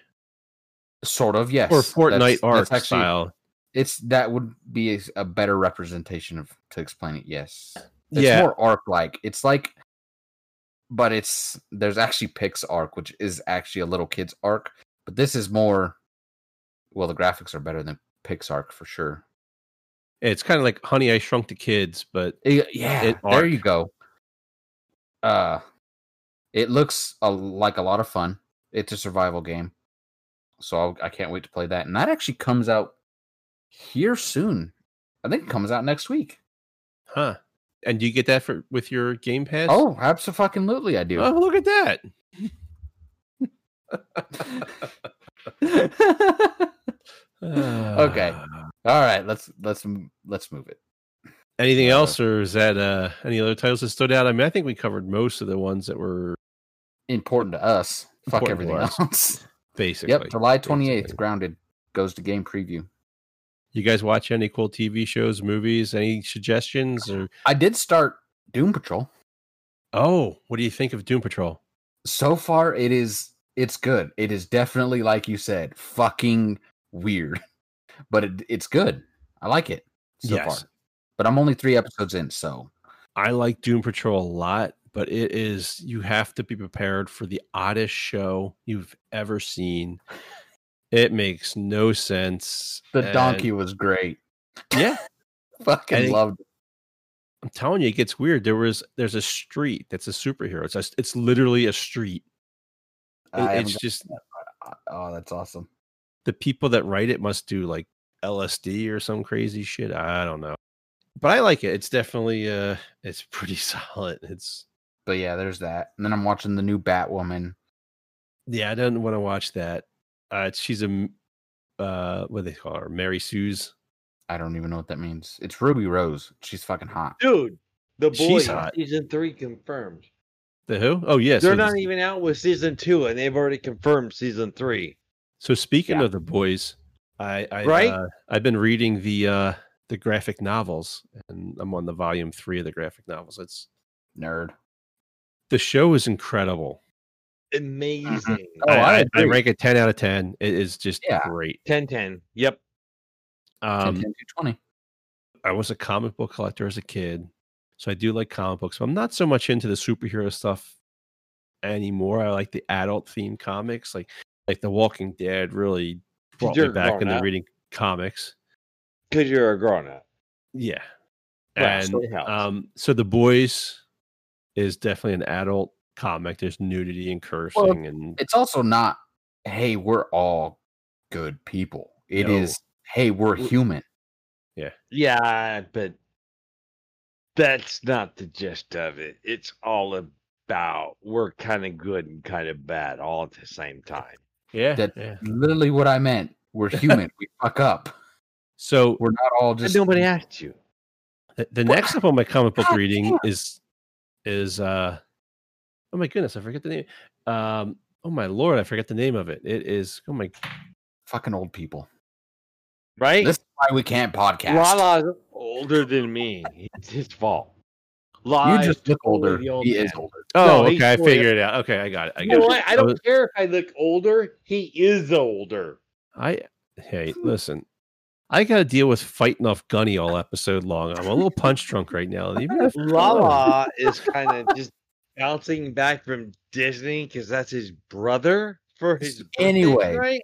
Sort of yes. Or Fortnite that's ARK actually- style. it's that would be a, a better representation of to explain it yes. It's Yeah. more ARK like it's like but it's there's actually PixARK which is actually a little kid's ARK but this is more well the graphics are better than PixARK for sure It's kind of like Honey, I Shrunk the Kids, but Eh, yeah It there you go uh it looks a, like a lot of fun it's a survival game so I'll, i can't wait to play that and that actually comes out here soon i think it comes out next week huh? And do you get that for with your Game Pass? Oh, absolutely, I do. Oh, look at that. Okay. All right, let's let's let's move it. Anything Uh, else, or is that uh any other titles that stood out? I mean, I think we covered most of the ones that were Important to us. Fuck Important to everything us. else. basically. yep, July twenty eighth. Grounded goes to game preview. You guys watch any cool TV shows, movies? Any suggestions? Or I did start Doom Patrol. oh, what do you think of Doom Patrol? So far, it is it's good. It is definitely like you said, fucking weird, but it, it's good. I like it so Yes. far. But I'm only three episodes in, so I like Doom Patrol a lot, but it is you have to be prepared for the oddest show you've ever seen. It makes no sense. the and- donkey was great. Yeah, Fucking loved it. I'm telling you, it gets weird. There was there's a street that's a superhero. It's just, it's literally a street. It- I it's just got- oh, that's awesome. the people that write it must do like LSD or some crazy shit. I don't know. But I like it. It's definitely uh it's pretty solid. It's But yeah, there's that. And then I'm watching the new Batwoman. yeah, I don't want to watch that. Uh she's a uh what do they call her? Mary Sue's. I don't even know what that means. It's Ruby Rose. She's fucking hot. Dude, the boy. She's boys hot. season three confirmed. The who? Oh yes. They're so, not even out with season two, and they've already confirmed season three. so speaking Yeah. of the boys, I I Right? uh, I've been reading the uh the graphic novels and I'm on the volume 3 of the graphic novels. It's Nerd. the show is incredible. Amazing. Oh, I I, I, rank it 10 out of 10. It is just Yeah. great. 10 10. Yep. 10, Um, 10, 20. I was a comic book collector as a kid, so I do like comic books. But I'm not so much into the superhero stuff anymore. I like the adult themed comics, like like The Walking Dead. Really brought me you're back grown into up. reading comics. Because you're a grown up. Yeah, Well, and so um, so the boys is definitely an adult comic. There's nudity and cursing, Well, and It's also not, hey, we're all good people. It No. is, hey, we're human. Yeah. Yeah, but that's not the gist of it. It's all about we're kind of good and kind of bad all at the same time. yeah, That's yeah. literally what I meant. We're human. we fuck up. So We're not all just. nobody asked you. The, the next up on my comic book God reading damn. is is uh oh my goodness, I forget the name. Um oh my lord, I forget the name of it. It is oh my fucking old people. Right? This is why we can't podcast. Lala's older than me. It's his fault. you just look older. the old He is older. Oh, No, okay, I totally- figured it out. Okay, I got it. I You know what? I don't was- care if I look older. He is older. I hey, listen. I got to deal with fighting off Gunny all episode long. I'm a little punch drunk right now. Leave me the fuck. Lala is kind of just bouncing back from Disney because that's his brother for his birthday, Anyway. right?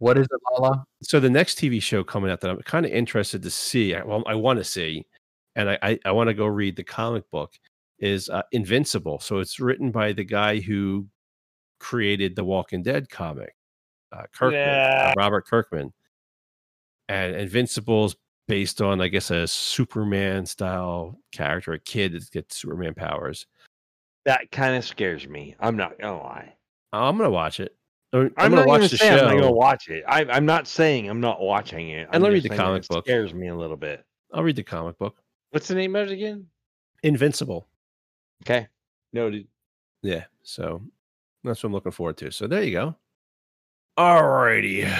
What is it, Lala? so the next TV show coming out that I'm kind of interested to see, I- well, I want to see, and I I, I want to go read the comic book is uh, Invincible. So it's written by the guy who created the Walking Dead comic, uh, Kirkman, uh, Robert Kirkman, and Invincible is based on I guess a Superman style character, a kid that gets Superman powers. That kind of scares me. I'm not gonna lie. I'm gonna watch it. I'm, I'm, I'm not gonna watch even the show. I'm not gonna watch it. I, I'm not saying I'm not watching it. And I'm let me read the saying comic it book. Scares me a little bit. I'll read the comic book. What's the name of it again? Invincible. Okay, noted. Yeah, so that's what I'm looking forward to. So there you go. Alrighty.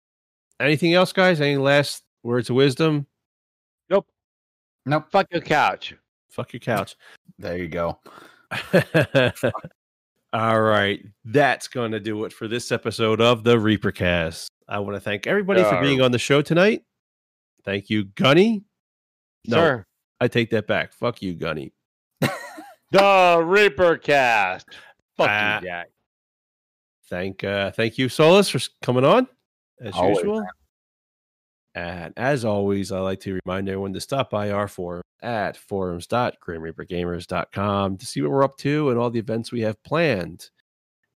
Anything else, guys? Any last words of wisdom? Nope. Nope. Fuck your couch. Fuck your couch. There you go. All right. That's going to do it for this episode of the Reapercast. I want to thank everybody for Uh, being on the show tonight. Thank you, Gunny. No. Sir. I take that back. Fuck you, Gunny. The Reaper Cast. Fuck Ah. you, Jack. Thank uh thank you, Solus, for coming on as Always, usual. And as always, I like to remind everyone to stop by our forum at forums.grimreapergamers.com to see what we're up to and all the events we have planned,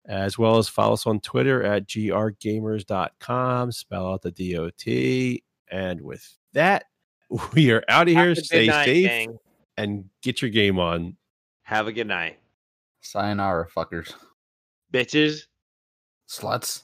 as well as follow us on Twitter at grgamers.com, spell out the DOT. And with that, we are out of here. Have a good Stay night, safe gang. and get your game on. Have a good night, Sayonara, fuckers. bitches. Sluts.